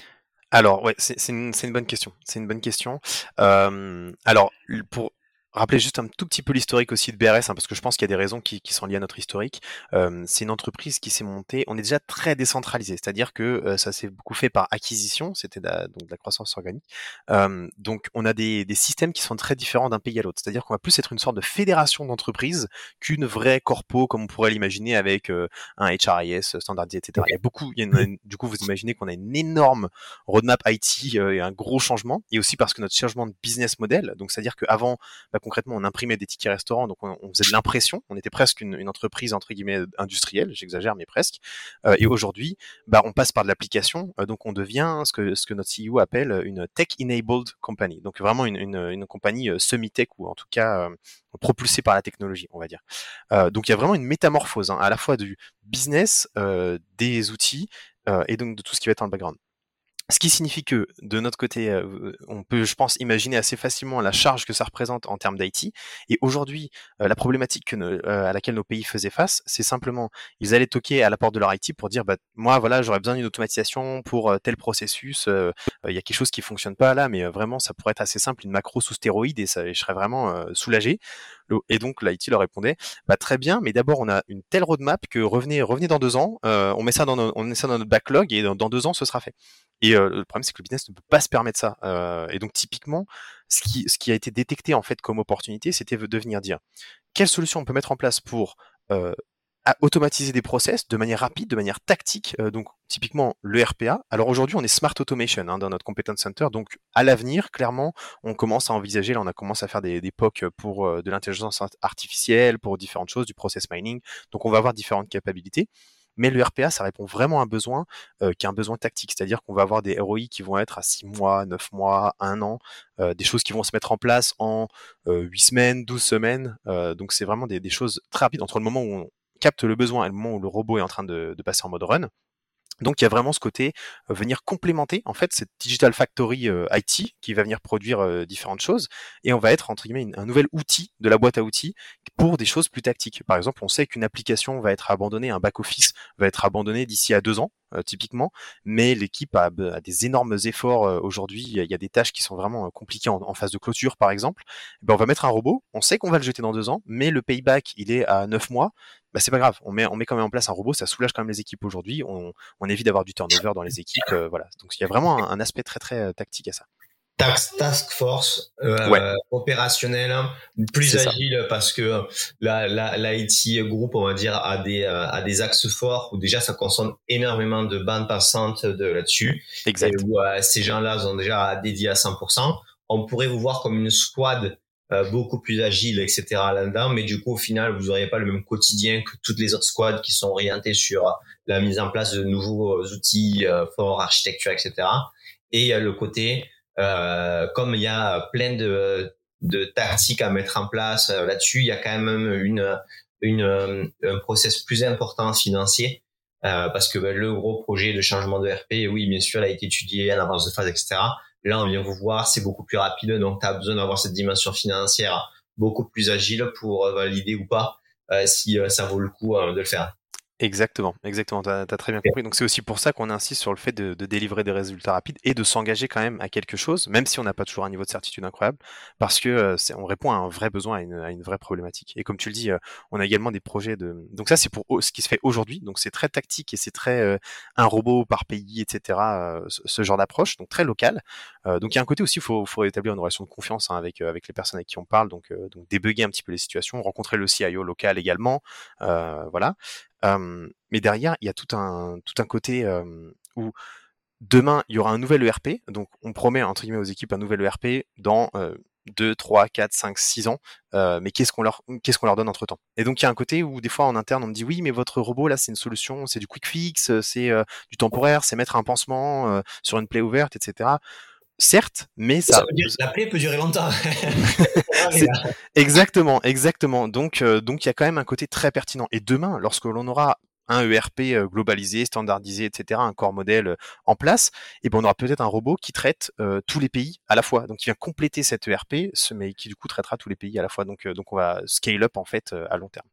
Alors ouais, c'est une, une, bonne question. C'est une bonne question. Euh, alors pour rappeler juste un tout petit peu l'historique aussi de BRS, hein, parce que je pense qu'il y a des raisons qui, qui, sont liées à notre historique. Euh, c'est une entreprise qui s'est montée, on est déjà très décentralisé, c'est-à-dire que euh, ça s'est beaucoup fait par acquisition, c'était donc de la croissance organique. Euh, donc on a des, des, systèmes qui sont très différents d'un pays à l'autre, c'est-à-dire qu'on va plus être une sorte de fédération d'entreprises qu'une vraie corpo, comme on pourrait l'imaginer avec euh, un HRIS standardisé, etc. Il y a beaucoup, il y a du coup vous imaginez qu'on a une énorme roadmap IT euh, et un gros changement, et aussi parce que notre changement de business model, donc c'est-à-dire qu'avant, bah, concrètement, on imprimait des tickets restaurants, donc on, faisait de l'impression. On était presque une, entreprise entre guillemets industrielle, j'exagère, mais presque. Euh, et aujourd'hui, bah, on passe par de l'application, euh, donc on devient ce que ce notre CEO appelle une tech-enabled company, donc vraiment une, une, compagnie euh, semi-tech ou en tout cas propulsée par la technologie, on va dire. donc il y a vraiment une métamorphose, hein, à la fois du business, des outils et donc de tout ce qui va être dans le background. Ce qui signifie que de notre côté, euh, on peut, je pense, imaginer assez facilement la charge que ça représente en termes d'IT. Et aujourd'hui, euh, la problématique que euh, à laquelle nos pays faisaient face, c'est simplement, ils allaient toquer à la porte de leur IT pour dire, bah, moi, voilà, j'aurais besoin d'une automatisation pour tel processus. Il y a quelque chose qui fonctionne pas là, mais vraiment, ça pourrait être assez simple, une macro sous stéroïde, et ça, je serais vraiment soulagé. Et donc l'IT leur répondait, bah très bien, mais d'abord on a une telle roadmap que revenez, revenez dans deux ans, on met ça dans, on met ça dans notre backlog et dans, deux ans ce sera fait. Et euh, le problème, c'est que le business ne peut pas se permettre ça. Euh, et donc, typiquement, ce qui, ce qui a été détecté en fait comme opportunité, c'était de venir dire quelle solution on peut mettre en place pour euh, automatiser des process de manière rapide, de manière tactique. donc, typiquement, le RPA. Alors aujourd'hui, on est smart automation hein, dans notre competence center. Donc, à l'avenir, clairement, on commence à envisager. Là, on a commencé à faire des, des POC pour de l'intelligence artificielle, pour différentes choses, du process mining. Donc, on va avoir différentes capacités. Mais le RPA, ça répond vraiment à un besoin euh, qui est un besoin tactique, c'est-à-dire qu'on va avoir des ROI qui vont être à 6 mois, 9 mois, 1 an, euh, des choses qui vont se mettre en place en euh, 8 semaines, 12 semaines. Euh, donc c'est vraiment des, des, choses très rapides entre le moment où on capte le besoin et le moment où le robot est en train de, de passer en mode run. Donc il y a vraiment ce côté euh, venir complémenter en fait cette digital factory euh, IT qui va venir produire euh, différentes choses et on va être entre guillemets un nouvel outil de la boîte à outils pour des choses plus tactiques. Par exemple, on sait qu'une application va être abandonnée, un back office va être abandonné d'ici à deux ans typiquement, mais l'équipe a, a, des énormes efforts aujourd'hui. Il y a des tâches qui sont vraiment compliquées en, phase de clôture par exemple. Eh ben, on va mettre un robot, on sait qu'on va le jeter dans deux ans, mais le payback il est à neuf mois. Bah c'est pas grave, on met, on met quand même en place un robot, ça soulage quand même les équipes aujourd'hui, on, on évite d'avoir du turnover dans les équipes, voilà. Donc il y a vraiment un, un aspect très très tactique à ça task, task force euh, opérationnel, hein, plus agile parce que la, la, l'IT groupe, on va dire, a des, euh, a des axes forts où déjà ça consomme énormément de bandes passantes de là-dessus. Exact. Et où euh, ces gens-là sont déjà dédiés à 100%. On pourrait vous voir comme une squad euh, beaucoup plus agile, etc. là-dedans, mais du coup, au final, vous n'auriez pas le même quotidien que toutes les autres squads qui sont orientées sur la mise en place de nouveaux outils forts, architecture, etc. Et il y a le côté euh, comme il y a plein de, de tactiques à mettre en place euh, là-dessus, il y a quand même une, une, euh, un process plus important financier. Euh, parce que ben, le gros projet de changement de RP, oui, bien sûr, il a été étudié en avance de phase, etc. Là, on vient vous voir, c'est beaucoup plus rapide, donc tu as besoin d'avoir cette dimension financière beaucoup plus agile pour valider ou pas euh, si ça vaut le coup de le faire. Exactement, exactement, tu as, très bien compris. Donc c'est aussi pour ça qu'on insiste sur le fait de, délivrer des résultats rapides et de s'engager quand même à quelque chose, même si on n'a pas toujours un niveau de certitude incroyable, parce que euh, on répond à un vrai besoin, à une, vraie problématique. Et comme tu le dis, euh, on a également des projets de... Donc ça c'est pour ce qui se fait aujourd'hui, donc c'est très tactique et c'est très euh, un robot par pays, etc., ce, genre d'approche, donc très local. Donc il y a un côté aussi, il faut, faut établir une relation de confiance hein, avec, avec les personnes avec qui on parle, donc, donc débugger un petit peu les situations, rencontrer le CIO local également, voilà mais derrière, il y a tout un, côté où demain, il y aura un nouvel ERP. Donc, on promet, entre guillemets, aux équipes un nouvel ERP dans 2, 3, 4, 5, 6 ans. mais qu'est-ce qu'on leur, qu'est-ce qu'on leur donne entre temps Et donc, il y a un côté où, des fois, en interne, on me dit oui, mais votre robot, là, c'est une solution, c'est du quick fix, c'est du temporaire, c'est mettre un pansement sur une plaie ouverte, etc certes, mais ça. la plaie peut durer longtemps. exactement, exactement. Donc, euh, donc il y a quand même un côté très pertinent. Et demain, lorsque l'on aura un ERP euh, globalisé, standardisé, etc., un corps modèle euh, en place, et eh ben on aura peut-être un robot qui traite tous les pays à la fois. Donc, qui vient compléter cet ERP, mais qui du coup traitera tous les pays à la fois. Donc, donc on va scale up en fait à long terme.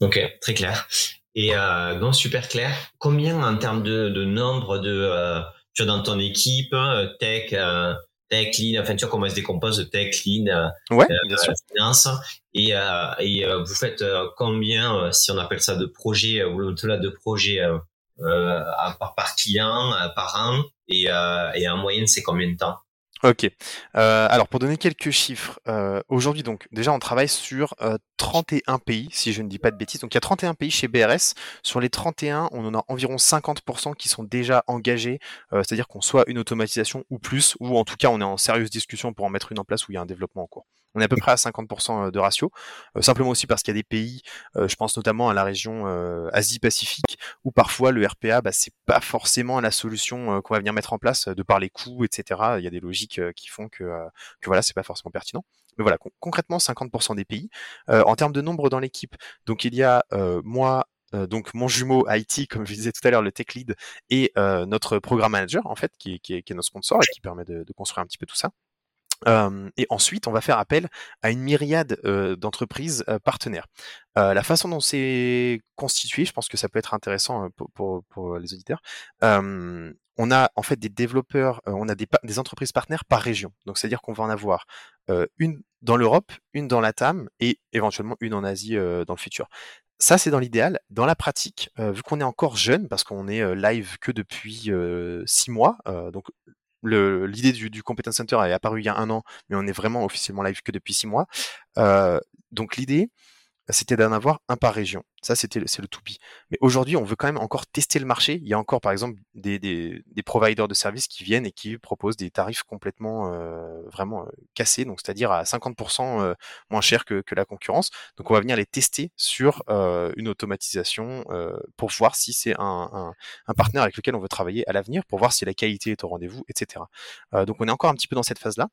Ok, très clair. Et euh, non, super clair. Combien en termes de, de nombre de tu vois, dans ton équipe, hein, tech, euh, tech lean, enfin, tu vois comment elle se décompose, tech lean, euh, ouais, bien sûr. finance, et, euh, et vous faites combien, si on appelle ça de projets, ou au-delà de projets par, par client, par an, et, et en moyenne, c'est combien de temps? Ok. Euh, alors pour donner quelques chiffres, euh, aujourd'hui donc déjà on travaille sur euh, 31 pays, si je ne dis pas de bêtises. Donc il y a 31 pays chez BRS. Sur les 31, on en a environ 50% qui sont déjà engagés, euh, c'est-à-dire qu'on soit une automatisation ou plus, ou en tout cas on est en sérieuse discussion pour en mettre une en place où il y a un développement en cours. On est à peu près à 50% de ratio, simplement aussi parce qu'il y a des pays, je pense notamment à la région Asie-Pacifique, où parfois le RPA, bah, c'est pas forcément la solution qu'on va venir mettre en place de par les coûts, etc. Il y a des logiques qui font que, que voilà, c'est pas forcément pertinent. Mais voilà, concrètement, 50% des pays. en termes de nombre dans l'équipe, donc il y a moi, donc mon jumeau IT, comme je disais tout à l'heure, le tech lead, et notre programme manager, en fait, qui, qui, est, qui, est, notre sponsor et qui permet de, de, construire un petit peu tout ça et ensuite, on va faire appel à une myriade d'entreprises partenaires. la façon dont c'est constitué, je pense que ça peut être intéressant pour, les auditeurs. on a en fait des développeurs, on a des, entreprises partenaires par région. Donc, c'est-à-dire qu'on va en avoir une dans l'Europe, une dans la TAM et éventuellement une en Asie dans le futur. Ça, c'est dans l'idéal. Dans la pratique, vu qu'on est encore jeune, parce qu'on est live que depuis six mois, donc l'idée du, du, Competence Center est apparue il y a un an, mais on est vraiment officiellement live que depuis six mois. Euh, donc l'idée, c'était d'en avoir un par région. Ça, c'était c'est le to be. Mais aujourd'hui, on veut quand même encore tester le marché. Il y a encore, par exemple, des, des, providers de services qui viennent et qui proposent des tarifs complètement euh, vraiment euh, cassés, donc c'est-à-dire à 50% euh, moins cher que, que, la concurrence. Donc, on va venir les tester sur une automatisation pour voir si c'est un, un, un, partenaire avec lequel on veut travailler à l'avenir, pour voir si la qualité est au rendez-vous, etc. donc, on est encore un petit peu dans cette phase-là.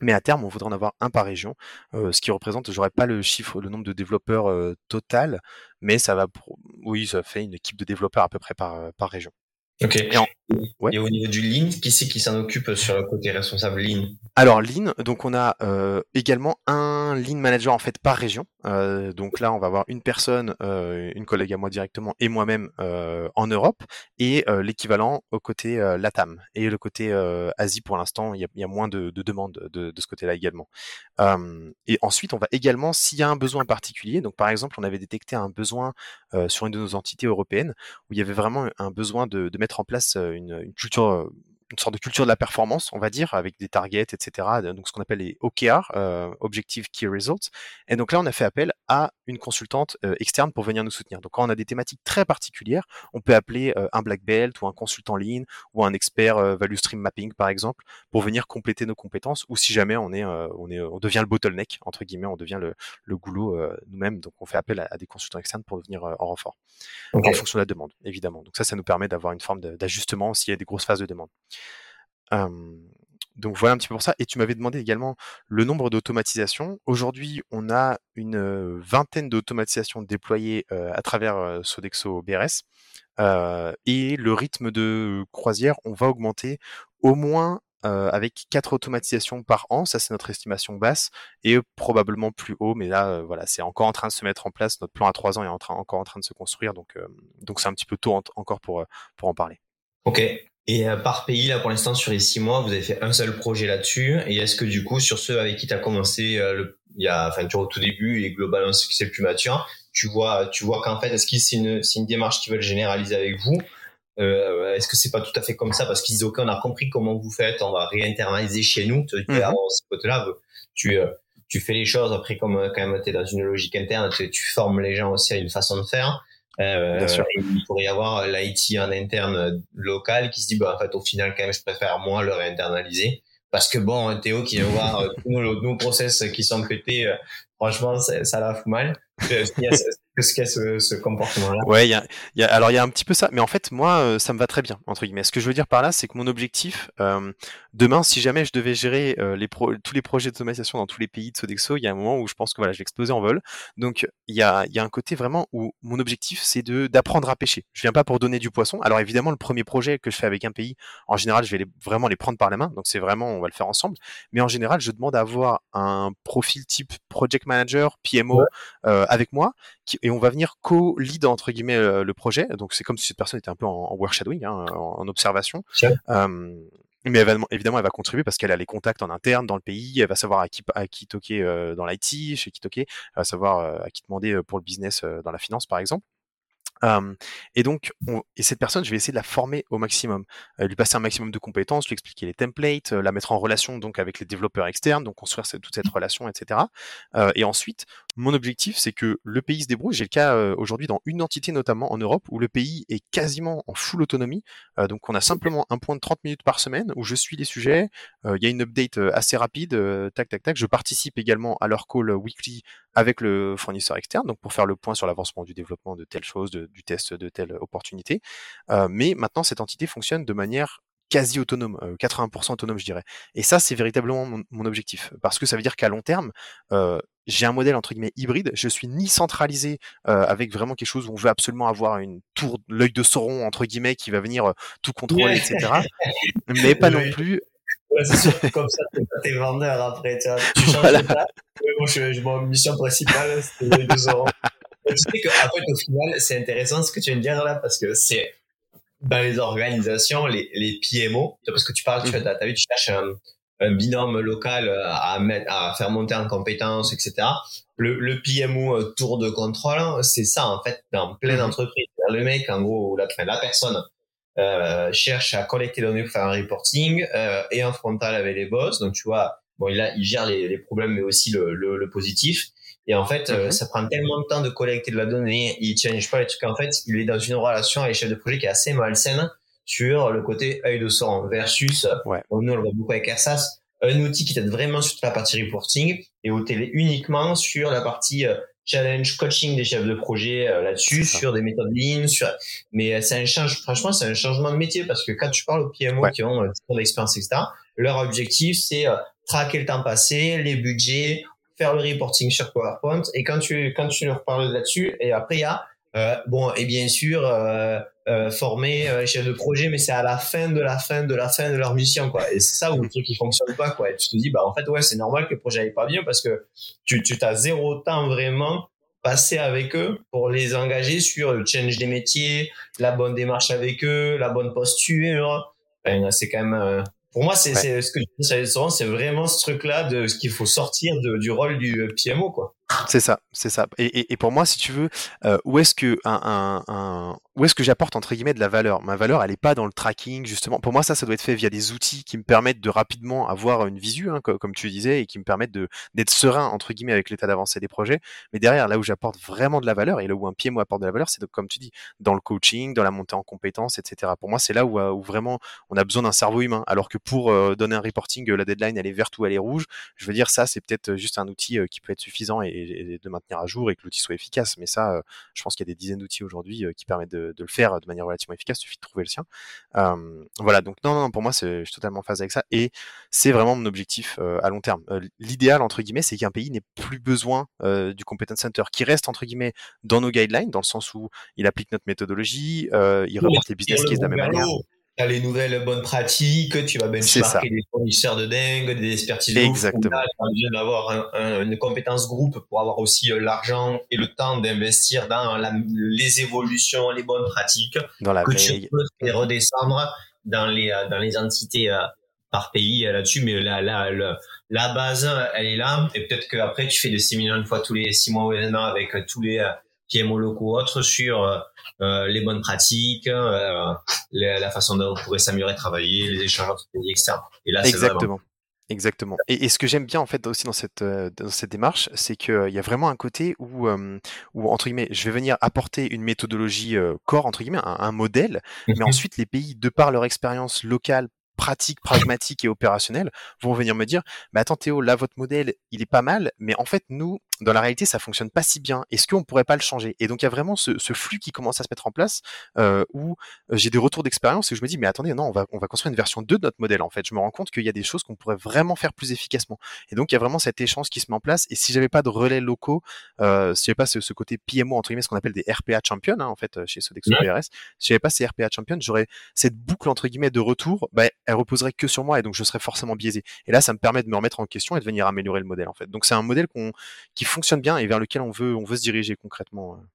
Mais à terme, on voudrait en avoir un par région, euh, ce qui représente, j'aurais pas le chiffre, le nombre de développeurs euh, total, mais ça va, pour, oui, ça fait une équipe de développeurs à peu près par, euh, par région. Ok. Et, ouais. Et, au niveau du Lean, qui c'est qui s'en occupe sur le côté responsable Lean? Alors Lean, donc on a euh, également un Lean manager en fait par région. Euh, donc là, on va avoir une personne, euh, une collègue à moi directement et moi-même euh, en Europe et l'équivalent au côté LATAM et le côté Asie pour l'instant, il y a, moins de, demandes de, ce côté-là également. et ensuite, on va également, s'il y a un besoin particulier, donc par exemple, on avait détecté un besoin sur une de nos entités européennes où il y avait vraiment un besoin de, mettre en place une, une culture une sorte de culture de la performance, on va dire, avec des targets, etc. Donc ce qu'on appelle les OKR, euh, Objective Key Results. Et donc là, on a fait appel à une consultante euh, externe pour venir nous soutenir. Donc quand on a des thématiques très particulières, on peut appeler euh, un black belt ou un consultant lean ou un expert value stream mapping par exemple pour venir compléter nos compétences. Ou si jamais on est, on est, on devient le bottleneck entre guillemets, on devient le, le goulot nous-mêmes. Donc on fait appel à, des consultants externes pour venir en renfort en fonction de la demande, évidemment. Donc ça, ça nous permet d'avoir une forme d'ajustement s'il y a des grosses phases de demande donc voilà un petit peu pour ça. Et tu m'avais demandé également le nombre d'automatisations. Aujourd'hui, on a une vingtaine d'automatisations déployées à travers Sodexo BRS. et le rythme de croisière, on va augmenter au moins avec quatre automatisations par an. Ça, c'est notre estimation basse et probablement plus haut. Mais là, voilà, c'est encore en train de se mettre en place. Notre plan à trois ans est encore en train de se construire. Donc, donc c'est un petit peu tôt encore pour, pour en parler. Ok. Et euh, par pays, là, pour l'instant, sur les six mois, vous avez fait un seul projet là-dessus. Et est-ce que du coup, sur ceux avec qui tu as commencé, euh, le, il y a, enfin, tu au tout début et globalement, qui c'est le plus mature, tu vois, tu vois qu'en fait, est-ce que c'est une, c'est une démarche qu'ils veulent généraliser avec vous? Euh, Est-ce que c'est pas tout à fait comme ça? Parce qu'ils disent ok, on a compris comment vous faites, on va réinternaliser chez nous. Tu ce côté-là, tu euh, tu fais les choses après comme quand même tu es dans une logique interne, tu, tu formes les gens aussi à une façon de faire. Euh, il pourrait y avoir l'IT en interne local qui se dit, bah, en fait, au final, quand même, je préfère moi le réinternaliser. Parce que bon, Théo qui vient voir euh, tous nos, nos process qui sont pétés, euh, franchement, ça la fout mal. Ce qu'est ce, ce comportement-là. Ouais, y a, y a, alors il y a un petit peu ça, mais en fait moi euh, ça me va très bien entre guillemets. Ce que je veux dire par là, c'est que mon objectif euh, demain, si jamais je devais gérer euh, les pro tous les projets d'automatisation dans tous les pays de Sodexo, il y a un moment où je pense que voilà, je vais exploser en vol. Donc il y a, y a un côté vraiment où mon objectif c'est d'apprendre à pêcher. Je viens pas pour donner du poisson. Alors évidemment le premier projet que je fais avec un pays, en général je vais les, vraiment les prendre par la main. Donc c'est vraiment on va le faire ensemble. Mais en général je demande à avoir un profil type project manager, PMO avec moi qui, et on va venir co-lead entre guillemets euh, le projet. Donc c'est comme si cette personne était un peu en, work shadowing, hein, en, observation. mais évidemment, elle va contribuer parce qu'elle a les contacts en interne dans le pays. Elle va savoir à qui, à qui toquer euh, dans l'IT, chez qui toquer. Elle va savoir euh, à qui demander pour le business dans la finance, par exemple et donc, et cette personne, je vais essayer de la former au maximum, euh, lui passer un maximum de compétences, lui expliquer les templates, euh, la mettre en relation donc avec les développeurs externes, donc construire toute cette relation, etc. Euh, et ensuite, mon objectif, c'est que le pays se débrouille. J'ai le cas aujourd'hui dans une entité notamment en Europe où le pays est quasiment en full autonomie. donc, on a simplement un point de 30 minutes par semaine où je suis les sujets. Il y a une update assez rapide, tac, tac, tac. Je participe également à leur call weekly avec le fournisseur externe, donc pour faire le point sur l'avancement du développement de telle chose, du test de telle opportunité. Euh, mais maintenant, cette entité fonctionne de manière quasi autonome, 80% euh, autonome, je dirais. Et ça, c'est véritablement mon, objectif, parce que ça veut dire qu'à long terme, euh, j'ai un modèle entre guillemets hybride. Je suis ni centralisé avec vraiment quelque chose où on veut absolument avoir une tour, l'œil de Sauron entre guillemets qui va venir tout contrôler, etc. mais pas non plus Ouais, c'est sûr que comme ça, t'es vendeur après, tu vois. Tu changes voilà. de je, je, mon mission principale, c'était les deux euros. Tu sais qu'en fait, au final, c'est intéressant ce que tu viens de dire là, parce que c'est dans les organisations, les, les PMO, parce que tu parles, tu, mm. as, vu, tu cherches un, un, binôme local à, mettre, à faire monter en compétences, etc. Le, le PMO euh, tour de contrôle, c'est ça, en fait, dans plein mm-hmm. d'entreprises. Le mec, en gros, la, la personne, euh, cherche à collecter les données pour faire un reporting euh, et un frontal avec les boss. Donc tu vois, bon, il, a, il gère les, les problèmes mais aussi le, le, le positif. Et en fait, euh, mhm. ça prend tellement de temps de collecter de la donnée, il challenge pas les trucs. En fait, il est dans une relation avec les chefs de projet qui est assez malsaine sur le côté œil de sang versus, ouais. nous on le voit beaucoup avec Assas, un outil qui t'aide vraiment sur la partie reporting et au télé uniquement sur la partie challenge coaching des chefs de projet euh, là-dessus sur des méthodes lean sur mais euh, c'est un change franchement c'est un changement de métier parce que quand tu parles aux PMO qui ont euh, de l'expérience etc leur objectif c'est traquer le temps passé les budgets faire le reporting sur PowerPoint et quand tu quand tu leur parles là-dessus et après il y a bon, et bien sûr, former euh, chef de projet, mais c'est à la fin de la fin de la fin de leur mission, quoi. Et c'est ça où le truc qui fonctionne pas, quoi. Et tu te dis, bah en fait, ouais, c'est normal que le projet aille pas bien parce que tu tu t'as zéro temps vraiment passé avec eux pour les engager sur le change des métiers, la bonne démarche avec eux, la bonne posture. c'est quand même pour moi, c'est ce que c'est vraiment ce truc-là de ce qu'il faut sortir de, du rôle du PMO, quoi. C'est ça, c'est ça. Et, et, et, pour moi, si tu veux, euh, où est-ce que un, un, où est-ce que j'apporte entre guillemets de la valeur? Ma valeur, elle est pas dans le tracking justement. Pour moi, ça, ça doit être fait via des outils qui me permettent de rapidement avoir une visu, hein, comme, tu disais, et qui me permettent de d'être serein entre guillemets avec l'état d'avancée des projets. Mais derrière, là où j'apporte vraiment de la valeur et là où un PMO apporte de la valeur, c'est comme tu dis, dans le coaching, dans la montée en compétences, etc. Pour moi, c'est là où, où, vraiment on a besoin d'un cerveau humain. Alors que pour euh, donner un reporting, la deadline elle est verte ou elle est rouge. Je veux dire, ça, c'est peut-être juste un outil euh, qui peut être suffisant et et, de maintenir à jour et que l'outil soit efficace. Mais ça, euh, je pense qu'il y a des dizaines d'outils aujourd'hui euh, qui permettent de, le faire de manière relativement efficace. Il suffit de trouver le sien. voilà. Donc non, non, pour moi, je suis totalement en phase avec ça et c'est vraiment mon objectif euh, à long terme. L'idéal entre guillemets, c'est qu'un pays n'ait plus besoin du competence center, qui reste entre guillemets dans nos guidelines, dans le sens où il applique notre méthodologie, il reporte les business cases de la même manière as les nouvelles bonnes pratiques, tu vas benchmarker des fournisseurs de dingue, des expertises Exactement. Tu as besoin d'avoir une compétence groupe pour avoir aussi euh, l'argent et le temps d'investir dans les évolutions, les bonnes pratiques dans la que veille. tu peux redescendre dans les euh, dans les entités euh, par pays là-dessus. Mais là, là, la base, elle est là. Et peut-être qu'après, tu fais des séminaires une fois tous les six mois ou un an avec tous les PMO locaux autres sur euh, les bonnes pratiques, euh, la façon dont on pourrait s'améliorer, travailler, les échanges entre pays, etc. Et là, Exactement. Exactement. Et, et, ce que j'aime bien en fait aussi dans cette euh, dans cette démarche, c'est qu'il y a vraiment un côté où où entre guillemets, je vais venir apporter une méthodologie corps entre guillemets, un, un modèle, mais mhm. ensuite les pays de par leur expérience locale pratiques, pragmatiques et opérationnelles vont venir me dire mais attends Théo là votre modèle il est pas mal mais en fait nous dans la réalité ça fonctionne pas si bien. Est-ce qu'on pourrait pas le changer? Et donc il y a vraiment ce, ce, flux qui commence à se mettre en place euh, où euh, j'ai des retours d'expérience et je me dis mais attendez non on va on va construire une version 2 de notre modèle en fait. Je me rends compte qu'il y a des choses qu'on pourrait vraiment faire plus efficacement. Et donc il y a vraiment cet échange qui se met en place. Et si j'avais pas de relais locaux euh, si j'avais pas ce, ce, côté PMO entre guillemets ce qu'on appelle des RPA champions hein, en fait chez Sodexo PRS si j'avais pas ces RPA champions j'aurais cette boucle entre guillemets de retour bah, elle reposerait que sur moi et donc je serais forcément biaisé. Et là, ça me permet de me remettre en question et de venir améliorer le modèle en fait. Donc c'est un modèle qu'on qui fonctionne bien et vers lequel on veut on veut se diriger concrètement. Euh.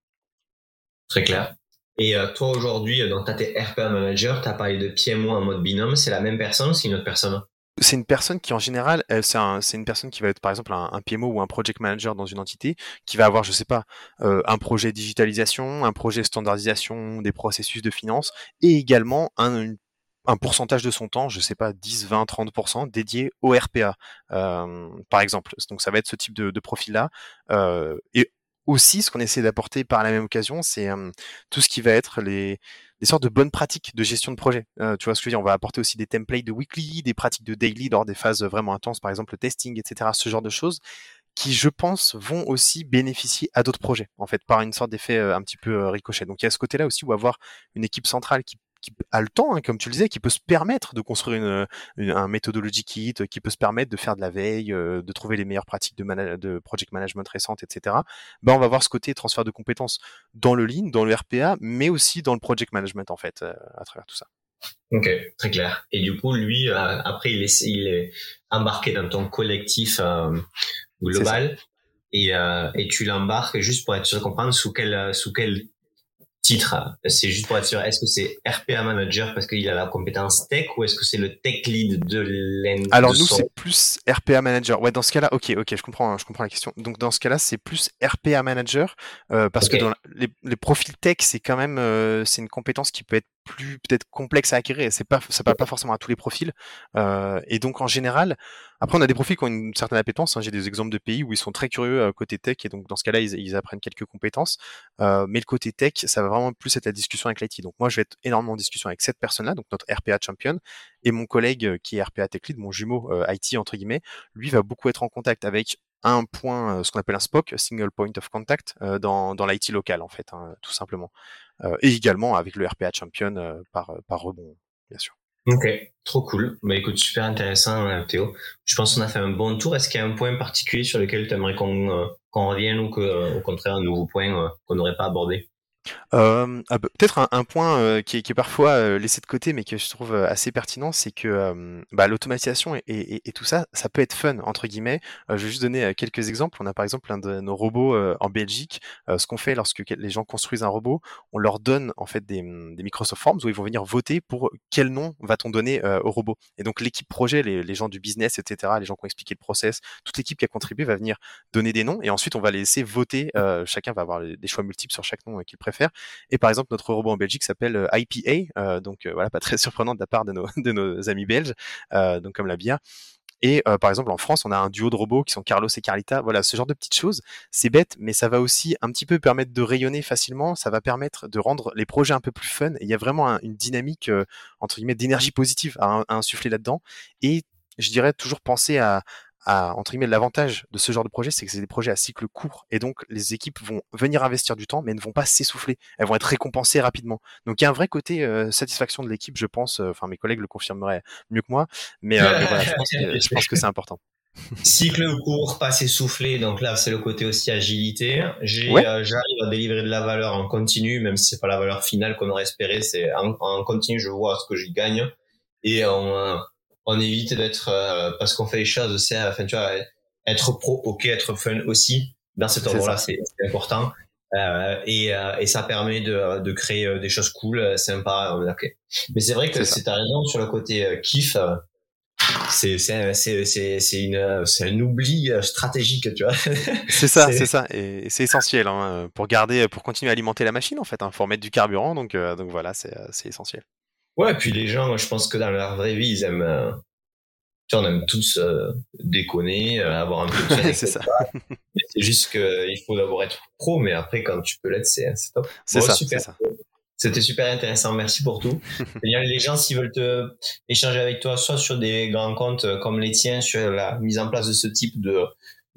Très clair. Et euh, toi aujourd'hui, dans ta RPA manager, tu as parlé de PMO en mode binôme, c'est la même personne ou c'est une autre personne? C'est une personne qui en général, c'est un, une personne qui va être par exemple un, PMO ou un project manager dans une entité, qui va avoir, je sais pas, euh, un projet digitalisation, un projet standardisation des processus de finance, et également un, un pourcentage de son temps, je sais pas, 10, 20, 30% dédié au RPA, euh, par exemple. Donc ça va être ce type de, de profil-là. Euh, et aussi, ce qu'on essaie d'apporter par la même occasion, c'est euh, tout ce qui va être les, des sortes de bonnes pratiques de gestion de projet. Euh, tu vois ce que je veux dire? On va apporter aussi des templates de weekly, des pratiques de daily lors des phases vraiment intenses, par exemple le testing, etc. Ce genre de choses qui, je pense, vont aussi bénéficier à d'autres projets, en fait, par une sorte d'effet un petit peu ricochet. Donc il y a ce côté-là aussi où avoir une équipe centrale qui qui a le temps, hein, comme tu le disais, qui peut se permettre de construire une, un méthodologie kit, qui peut se permettre de faire de la veille, euh, de trouver les meilleures pratiques de, de project management récentes, etc. Ben, on va voir ce côté transfert de compétences dans le lean, dans le RPA, mais aussi dans le project management en fait, euh, à travers tout ça. Ok, très clair. Et du coup, lui, euh, après, il est, il est embarqué dans ton collectif global et, et tu l'embarques juste pour être sûr de comprendre sous quel sous quel titre C'est juste pour être sûr, est-ce que c'est RPA manager parce qu'il a la compétence tech ou est-ce que c'est le tech lead de l'EN Alors nous c'est plus RPA manager. Ouais, dans ce cas-là, ok, ok, je comprends, je comprends la question. Donc dans ce cas-là, c'est plus RPA manager euh, parce que dans les, les, profils tech, c'est quand même euh, c'est une compétence qui peut être plus peut-être complexe à acquérir. C'est pas, ça parle pas forcément à tous les profils. Euh, et donc en général, après on a des profils qui ont une certaine appétence. Hein. J'ai des exemples de pays où ils sont très curieux euh, côté tech et donc dans ce cas-là ils, ils apprennent quelques compétences. Euh, mais le côté tech, ça va vraiment plus être la discussion avec l'IT. Donc moi je vais être énormément en discussion avec cette personne-là, donc notre RPA champion, et mon collègue euh, qui est RPA tech lead, mon jumeau euh, IT entre guillemets, lui va beaucoup être en contact avec un point, euh, ce qu'on appelle un SPOC, Single Point of Contact, dans, dans l'IT local en fait, hein, tout simplement. Euh, et également avec le RPA Champion euh, par, par rebond, bien sûr. Ok, trop cool. Bah écoute, super intéressant euh, Théo. Je pense qu'on a fait un bon tour. Est-ce qu'il y a un point particulier sur lequel tu aimerais qu'on qu'on revienne ou que, au contraire un nouveau point qu'on n'aurait pas abordé? Euh, ah peut-être un, point euh, qui, est, parfois euh, laissé de côté, mais que je trouve assez pertinent, c'est que bah, l'automatisation et, tout ça, ça peut être fun entre guillemets. je vais juste donner quelques exemples. On a par exemple un de nos robots en Belgique. ce qu'on fait lorsque les gens construisent un robot, on leur donne en fait des, des Microsoft Forms où ils vont venir voter pour quel nom va-t-on donner au robot. Et donc l'équipe projet, les, les, gens du business, etc., les gens qui ont expliqué le process, toute l'équipe qui a contribué va venir donner des noms et ensuite on va les laisser voter. chacun va avoir des choix multiples sur chaque nom qu'il préfère. Et par exemple, notre robot en Belgique s'appelle euh, IPA, euh, donc euh, voilà, pas très surprenant de la part de nos, de nos amis belges, donc comme la bière. Et par exemple, en France, on a un duo de robots qui sont Carlos et Carlita. Voilà, ce genre de petites choses, c'est bête, mais ça va aussi un petit peu permettre de rayonner facilement. Ça va permettre de rendre les projets un peu plus fun. Et il y a vraiment une dynamique entre guillemets d'énergie positive à, à insuffler là-dedans. Et je dirais toujours penser à, à, entre guillemets, l'avantage de ce genre de projet, c'est que c'est des projets à cycle court. Et donc, les équipes vont venir investir du temps, mais ne vont pas s'essouffler. Elles vont être récompensées rapidement. Donc, il y a un vrai côté euh, satisfaction de l'équipe, je pense. Euh, enfin, mes collègues le confirmeraient mieux que moi. Mais, euh, voilà, je pense que, je pense que c'est important. Cycle court, pas s'essouffler. Donc là, c'est le côté aussi agilité. J'ai, j'arrive à délivrer de la valeur en continu, même si c'est pas la valeur finale qu'on aurait espéré. C'est en, en, continu, je vois ce que j'y gagne. Et en, on évite d'être euh, parce qu'on fait les choses c'est enfin tu vois être pro ok être fun aussi dans cet ordre là c'est important. Euh, et, euh, et ça permet de, de créer euh, des choses cool sympas ok. Mais c'est vrai que c'est ta raison sur le côté kiff c'est c'est c'est c'est une c'est un oubli stratégique tu vois. C'est ça c'est ça. Et c'est essentiel hein, pour garder pour continuer à alimenter la machine en fait hein, faut du carburant donc donc voilà c'est c'est essentiel Ouais, puis les gens, je pense que dans leur vraie vie, ils aiment. Euh, tu on aime tous euh, déconner, euh, avoir un peu de fun. c'est ça. c'est juste qu'il faut d'abord être pro, mais après, quand tu peux l'être, c'est top. C'est ça, super. ça. C'était super intéressant. Merci pour tout. les gens, s'ils veulent te échanger avec toi, soit sur des grands comptes comme les tiens, sur la mise en place de ce type de,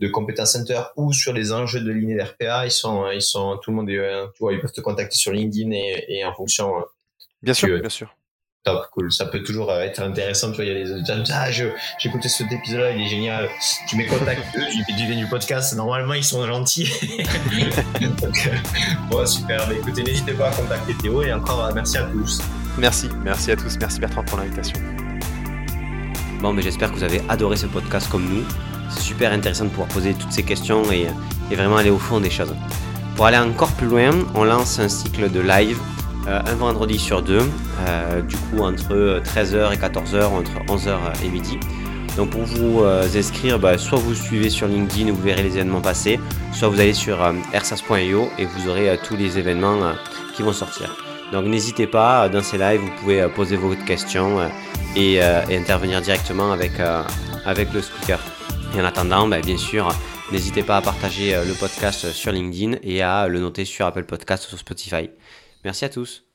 de compétences center ou sur les enjeux de ligne d'RPA, ils sont, ils sont, tout le monde est, tu vois, ils peuvent te contacter sur LinkedIn et, et en fonction. Bien sûr, bien sûr. Top, cool. Ça peut toujours euh, être intéressant. Tu vois, il y a des auditeurs qui ah, j'ai écouté cet épisode-là, il est génial. Tu mets contact eux, tu viens du podcast. Normalement, ils sont gentils. Donc, euh, bon, super. Mais écoutez, n'hésitez pas à contacter Théo et encore, euh, merci à tous. Merci, merci à tous. Merci Bertrand pour l'invitation. Bon, mais j'espère que vous avez adoré ce podcast comme nous. C'est super intéressant de pouvoir poser toutes ces questions et, et vraiment aller au fond des choses. Pour aller encore plus loin, on lance un cycle de live euh, un vendredi sur deux, euh, du coup entre 13h et 14h, entre 11h et midi. Donc pour vous euh, inscrire, bah, soit vous suivez sur LinkedIn où vous verrez les événements passer, soit vous allez sur ersas.io et vous aurez tous les événements qui vont sortir. Donc n'hésitez pas, dans ces lives, vous pouvez poser vos questions et, intervenir directement avec, avec le speaker. Et en attendant, bah, bien sûr, n'hésitez pas à partager le podcast sur LinkedIn et à le noter sur Apple Podcast ou sur Spotify. Merci à tous.